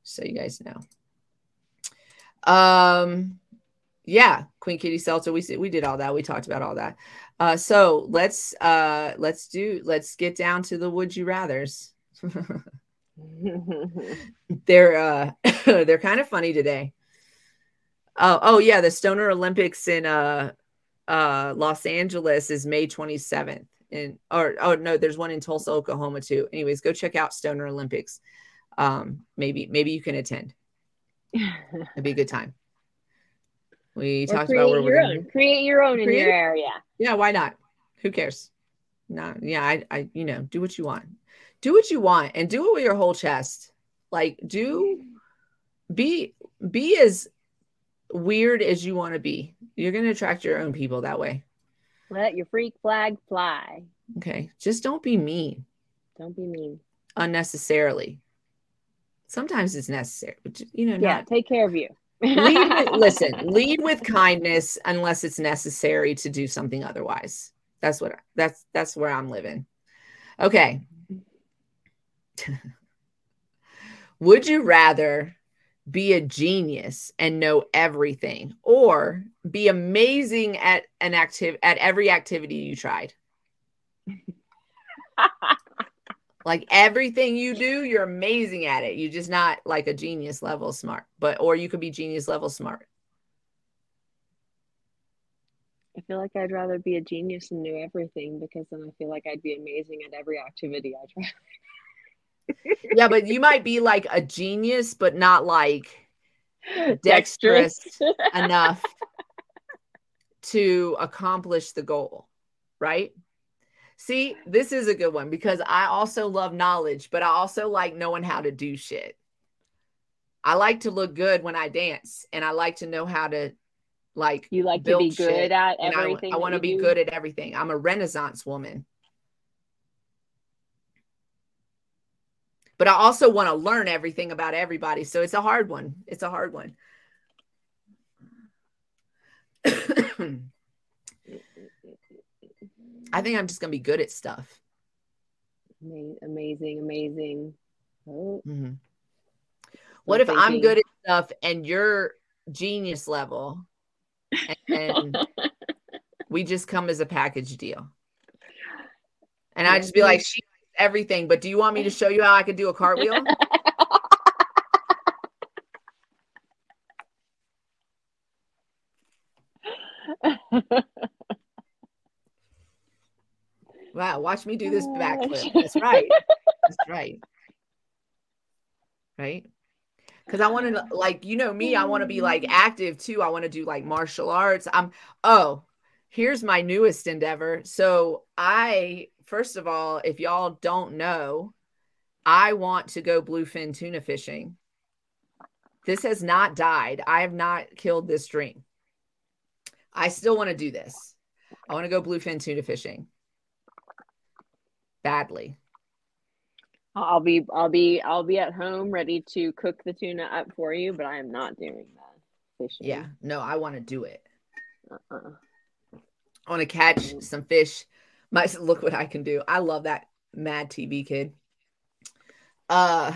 S1: so you guys know. Um, yeah, Queen Kitty Seltzer. We we did all that. We talked about all that. Uh, so let's uh, let's do let's get down to the would you rather's. they're uh, they're kind of funny today. Oh oh yeah, the Stoner Olympics in uh, uh, Los Angeles is May 27th. And or oh no, there's one in Tulsa, Oklahoma too. Anyways, go check out Stoner Olympics. Um, maybe maybe you can attend. It'd be a good time. We
S2: Or
S1: talked about where we're
S2: own. Create your own in your area.
S1: Yeah, why not? Who cares? No, yeah, I, I, you know, do what you want. Do what you want and do it with your whole chest. Like, do be be as weird as you want to be. You're gonna attract your own people that way.
S2: Let your freak flag fly.
S1: Okay. Just don't be mean
S2: Don't be mean.
S1: unnecessarily. Sometimes it's necessary, but you know,
S2: Yeah,
S1: not
S2: take care of you.
S1: Lead with, listen, lead with kindness unless it's necessary to do something otherwise. That's what that's that's where I'm living. Okay. Would you rather be a genius and know everything or be amazing at an active at every activity you tried? like everything you do, you're amazing at it. You're just not like a genius level smart, but or you could be genius level smart.
S2: I feel like I'd rather be a genius and know everything because then I feel like I'd be amazing at every activity I try.
S1: Yeah, but you might be like a genius, but not like dexterous enough to accomplish the goal, right? See, this is a good one because I also love knowledge, but I also like knowing how to do shit. I like to look good when I dance, and I like to know how to like
S2: You like to
S1: build
S2: be
S1: shit,
S2: good at
S1: and I-
S2: everything.
S1: I, want to be
S2: do?
S1: good at everything. I'm a renaissance woman. But I also want to learn everything about everybody. So it's a hard one. It's a hard one. I think I'm just going to be good at stuff.
S2: Amazing, amazing. Oh,
S1: Mhm. What if I'm good at stuff and you're genius level and, and we just come as a package deal? And I just be like, she knows everything, but do you want me to show you how I could do a cartwheel? Wow, watch me do this backflip. That's right. That's right. Right? Because I want to, like, you know me, I want to be like mm. active too. I want to do like martial arts. I'm, oh, here's my newest endeavor. So, I, first of all, if y'all don't know, I want to go bluefin tuna fishing. This has not died. I have not killed this dream. I still want to do this. I want to go bluefin tuna fishing badly.
S2: I'll be I'll be I'll be at home ready to cook the tuna up for you, but I am not doing that fishing.
S1: Yeah, no, I want to do it.
S2: Uh-uh.
S1: I want to catch some fish. My look what I can do. I love that mad TV kid. Uh,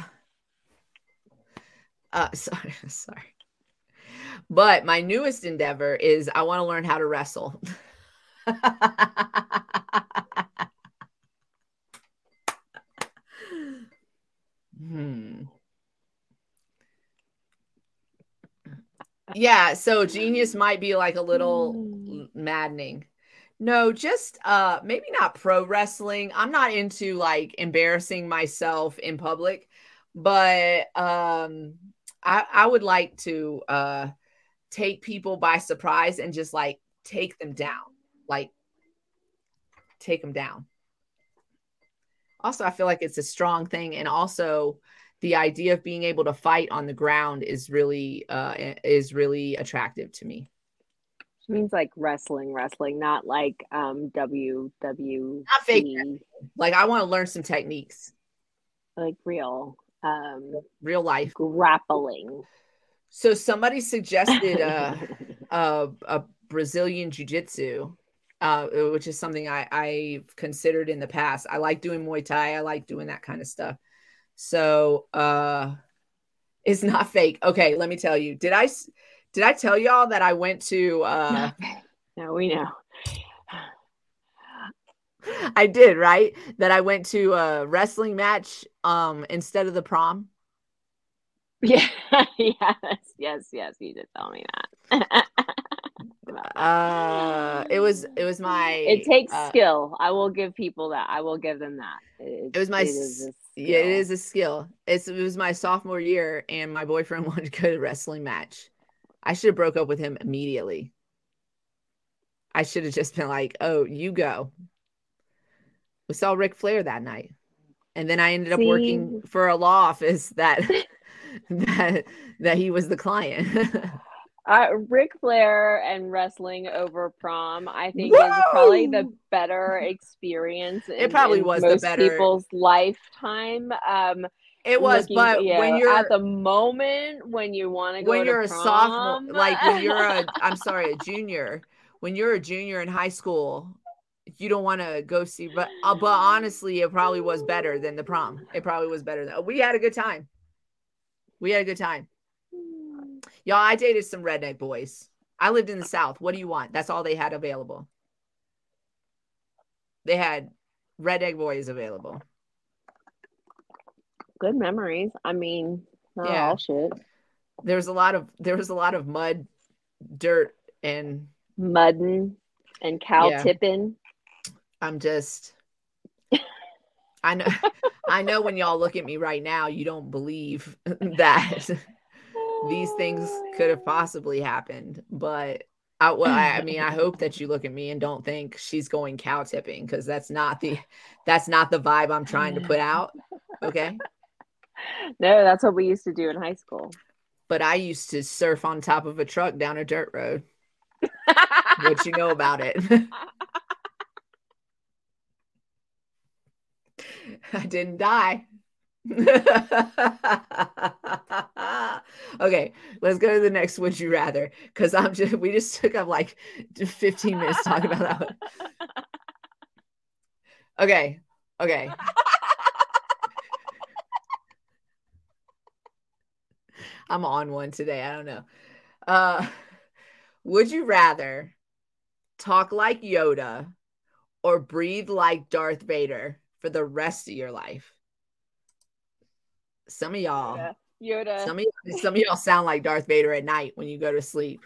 S1: uh, sorry, sorry. But my newest endeavor is I want to learn how to wrestle. hmm. Yeah, so genius might be like a little
S2: Mm.
S1: maddening. No, just uh maybe not pro wrestling. I'm not into like embarrassing myself in public, but um I, I would like to uh take people by surprise and just like take them down. Like take them down. Also, I feel like it's a strong thing. And also the idea of being able to fight on the ground is really uh is really attractive to me.
S2: It means like wrestling, wrestling, not like um WW
S1: Not fake. Like I want to learn some techniques.
S2: like real um
S1: Real life.
S2: grappling.
S1: So somebody suggested uh a, a Brazilian jiu-jitsu, uh, which is something I, I've considered in the past. I like doing Muay Thai. I like doing that kind of stuff. So uh, it's not fake. Okay, let me tell you. Did I s- did I tell y'all that I went to? Uh,
S2: no, we know.
S1: I did right. That I went to a wrestling match um, instead of the prom.
S2: Yeah, yes, yes, yes. You did tell me that.
S1: Uh, it was it was my.
S2: it takes
S1: uh,
S2: skill. I will give people that. I will give them that.
S1: It was my
S2: it is
S1: s-
S2: a
S1: Yeah, it
S2: skill.
S1: is a skill. It's it was my sophomore year, and my boyfriend wanted to go to a wrestling match. I should have broke up with him immediately. I should have just been like, "Oh, you go." We saw Ric Flair that night, and then I ended up working for a law office that that that he was the client.
S2: Uh, Ric Flair and wrestling over prom, I think, is probably the better experience. In,
S1: probably
S2: in
S1: was the
S2: most
S1: better-
S2: people's lifetime. Um,
S1: it was,
S2: looking,
S1: but
S2: you
S1: when you're
S2: at the moment when you want to go,
S1: when you're a
S2: prom,
S1: sophomore, like when you're a, I'm sorry, a junior, when you're a junior in high school, you don't want to go see, but, uh, but honestly, it probably was better than the prom. It probably was better. Than, we had a good time. We had a good time. Y'all, I dated some redneck boys. I lived in the South. What do you want? That's all they had available. They had redneck boys available.
S2: good memories. I mean, not
S1: Yeah.
S2: all shit.
S1: There was a lot of there was a lot of mud, dirt, and
S2: Mudding and cow
S1: Yeah.
S2: tipping.
S1: I'm just I know I know when y'all look at me right now, you don't believe that these oh things could have possibly happened. But I well, I, I mean, I hope that you look at me and don't think she's going cow tipping because that's not the that's not the vibe I'm trying to put out. Okay.
S2: No, that's what we used to do in high school.
S1: But I used to surf on top of a truck down a dirt road. What you know about it? I didn't die. okay, let's go to the next would you rather because I'm just we just took up like 15 minutes talking about that one. Okay, okay. I'm on one today. I don't know. Uh would you rather talk like Yoda or breathe like Darth Vader for the rest of your life? Some of y'all,
S2: Yoda. Yoda,
S1: some of y'all, some of y'all sound like Darth Vader at night when you go to sleep.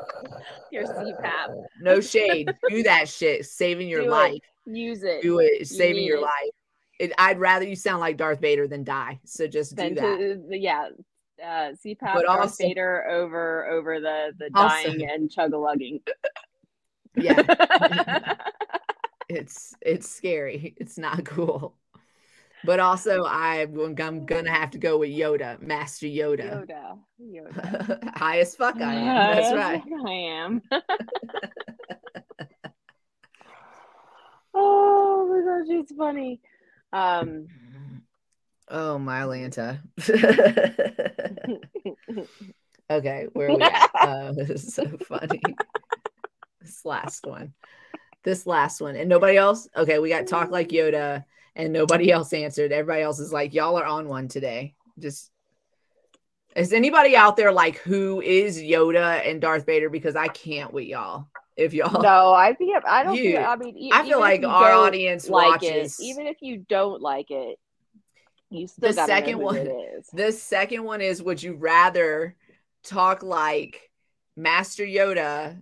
S2: your CPAP.
S1: No shade. Do that shit. Saving your
S2: Do it.
S1: life.
S2: Use it.
S1: Do it. Saving your
S2: it.
S1: life. It, I'd rather you sound like Darth Vader than die. So just do that.
S2: to yeah, uh, CPAP
S1: But
S2: Darth
S1: also-
S2: Vader over over the the
S1: Also-
S2: dying and chug a lugging.
S1: Yeah. it's it's scary. It's not cool. But also, I'm, I'm gonna have to go with Yoda, Master Yoda.
S2: Yoda. Yoda.
S1: High as fuck, I am. That's right.
S2: I am. oh my gosh, it's funny. Um,
S1: Oh my Lanta. okay, where are we at? Uh, this is so funny. this last one. This last one. And nobody else? Okay, we got talk like Yoda, and nobody else answered. Everybody else is like, y'all are on one today. Just is anybody out there like who is Yoda and Darth Vader? Because I can't with y'all. If y'all
S2: no, I think I don't.
S1: You-
S2: feel, I mean, e-
S1: I feel like our audience
S2: like
S1: watches
S2: it, even if you don't like it, you still
S1: The second one-. The second one is would you rather talk like Master Yoda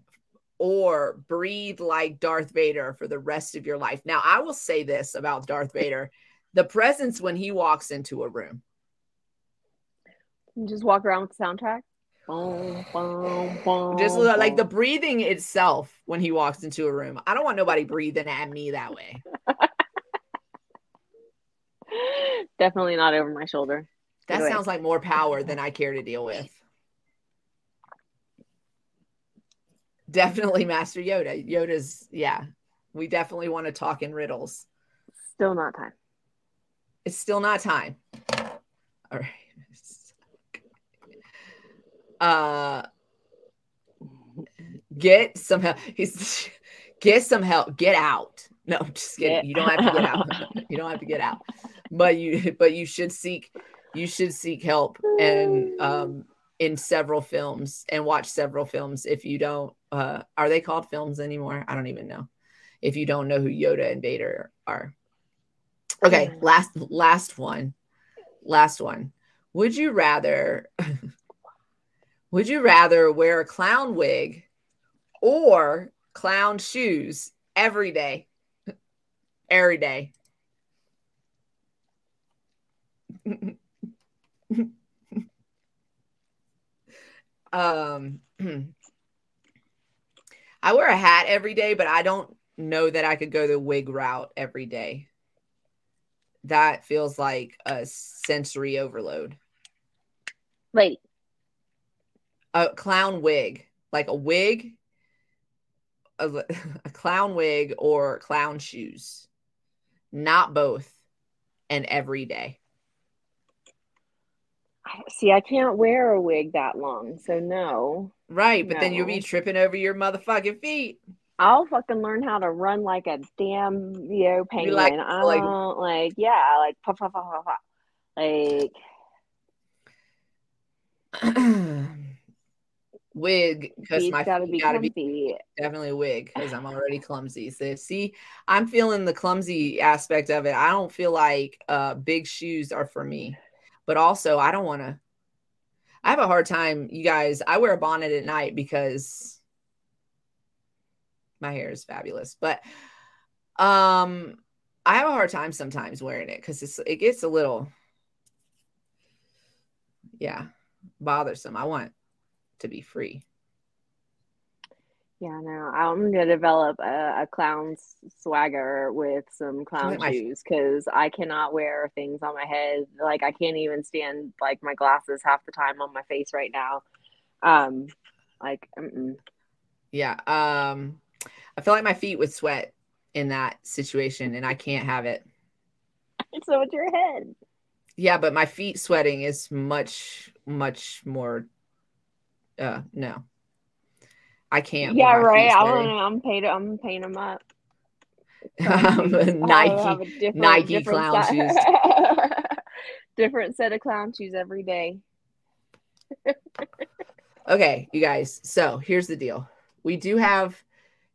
S1: or breathe like Darth Vader for the rest of your life? Now, I will say this about Darth Vader the presence when he walks into a room.
S2: You just walk around with the soundtrack. Boom, boom, boom,
S1: Just like the breathing itself when he walks into a room. I don't want nobody breathing at me that way.
S2: Definitely not over my shoulder.
S1: That
S2: Anyway.
S1: sounds like more power than I care to deal with. Definitely Master Yoda. Yoda's, yeah. We definitely want to talk in riddles.
S2: Still not time.
S1: It's still not time. All right. Uh get some help. He's get some help. Get out. No, just kidding.
S2: Get
S1: You don't have to get out. you don't have to get out. But you but you should seek you should seek help and um in several films and watch several films if you don't uh are they called films anymore? I don't even know. If you don't know who Yoda and Vader are. Okay,
S2: Yeah.
S1: last last one. Last one. Would you rather would you rather wear a clown wig or clown shoes every day? Every day. um I wear a hat every day, but I don't know that I could go the wig route every day. That feels like a sensory overload.
S2: Wait,
S1: A clown wig, like a wig, a, a clown wig or clown shoes. Not both and every day.
S2: See, I can't wear a wig that long, so no.
S1: Right, but then you'll be tripping over your motherfucking feet.
S2: I'll fucking learn how to run like a damn you know penguin.
S1: like-
S2: I
S1: like-
S2: don't like yeah, like puff puff puff puff puff. Like
S1: wig because my
S2: gotta
S1: feet
S2: be
S1: gotta be definitely a wig because I'm already clumsy. So see, I'm feeling the clumsy aspect of it. I don't feel like uh big shoes are for me. But also I don't want to I have a hard time, you guys. I wear a bonnet at night because my hair is fabulous. But um I have a hard time sometimes wearing it because it's it gets a little yeah, bothersome. I want to be free.
S2: Yeah, no, I'm gonna develop a, a clown swagger with some clown
S1: my-
S2: shoes because I cannot wear things on my head. Like I can't even stand like my glasses half the time on my face right now. Um, like mm-mm.
S1: Yeah. Um I feel like my feet would sweat in that situation and I can't have it.
S2: so it's your head.
S1: Yeah, but my feet sweating is much much more uh no. I can't.
S2: Yeah, right. I'm
S1: sweating.
S2: gonna, I'm paid. I'm paying them up.
S1: Um, Nike
S2: different-
S1: Nike
S2: different
S1: clown
S2: style- different set of clown shoes every day.
S1: Okay, you guys. So here's the deal. We do have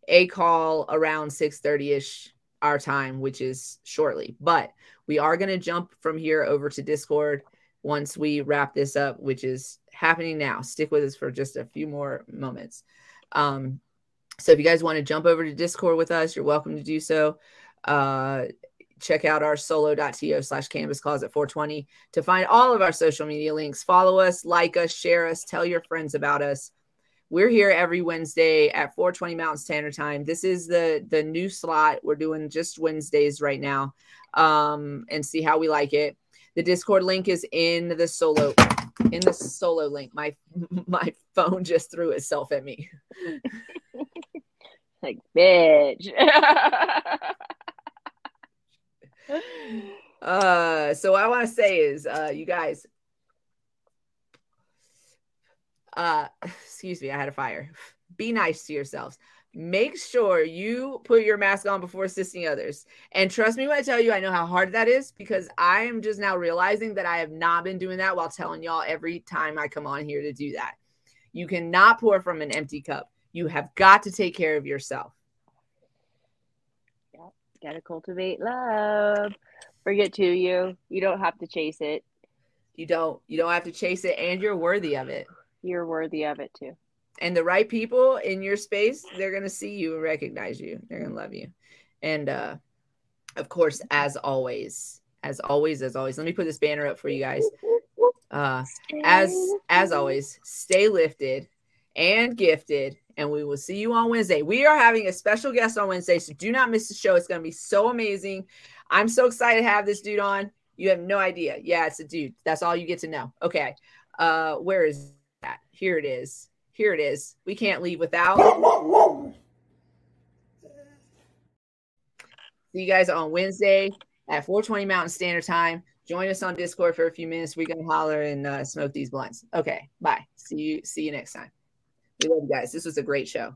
S1: a call around 6:30ish our time, which is shortly, but we are going to jump from here over to Discord once we wrap this up, which is happening now. Stick with us for just a few more moments. Um, so if you guys want to jump over to Discord with us, you're welcome to do so. Uh, check out our solo.to slash cannabis closet 420 to find all of our social media links. Follow us, like us, share us, tell your friends about us. We're here every Wednesday at 420 Mountain Standard Time. This is the the new slot. We're doing just Wednesdays right now. Um, and see how we like it. The Discord link is in the solo in the solo link. My my phone just threw itself at me.
S2: Like, bitch.
S1: Uh, so what I want to say is, uh, you guys, uh, excuse me, I had a fire. Be nice to yourselves. Make sure you put your mask on before assisting others. And trust me when I tell you, I know how hard that is because I am just now realizing that I have not been doing that while telling y'all every time I come on here to do that. You cannot pour from an empty cup. You have got to take care of yourself.
S2: Gotta cultivate love. Bring it to you. You don't have to chase it.
S1: You don't you don't have to chase it and you're worthy of it.
S2: You're worthy of it too.
S1: And the right people in your space they're going to see you and recognize you they're going to love you and uh of course as always as always as always let me put this banner up for you guys Uh, as as always, stay lifted and gifted, and we will see you on Wednesday. We are having a special guest on Wednesday, so do not miss the show. It's going to be so amazing. I'm so excited to have this dude on. You have no idea. Yeah, it's a dude. That's all you get to know. Okay. Uh, where is that? Here it is. Here it is. We can't leave without. See you guys on Wednesday at 420 Mountain Standard Time. Join us on Discord for a few minutes. We're gonna holler and uh, smoke these blunts. Okay, bye. See you. See you next time. We love you guys. This was a great show.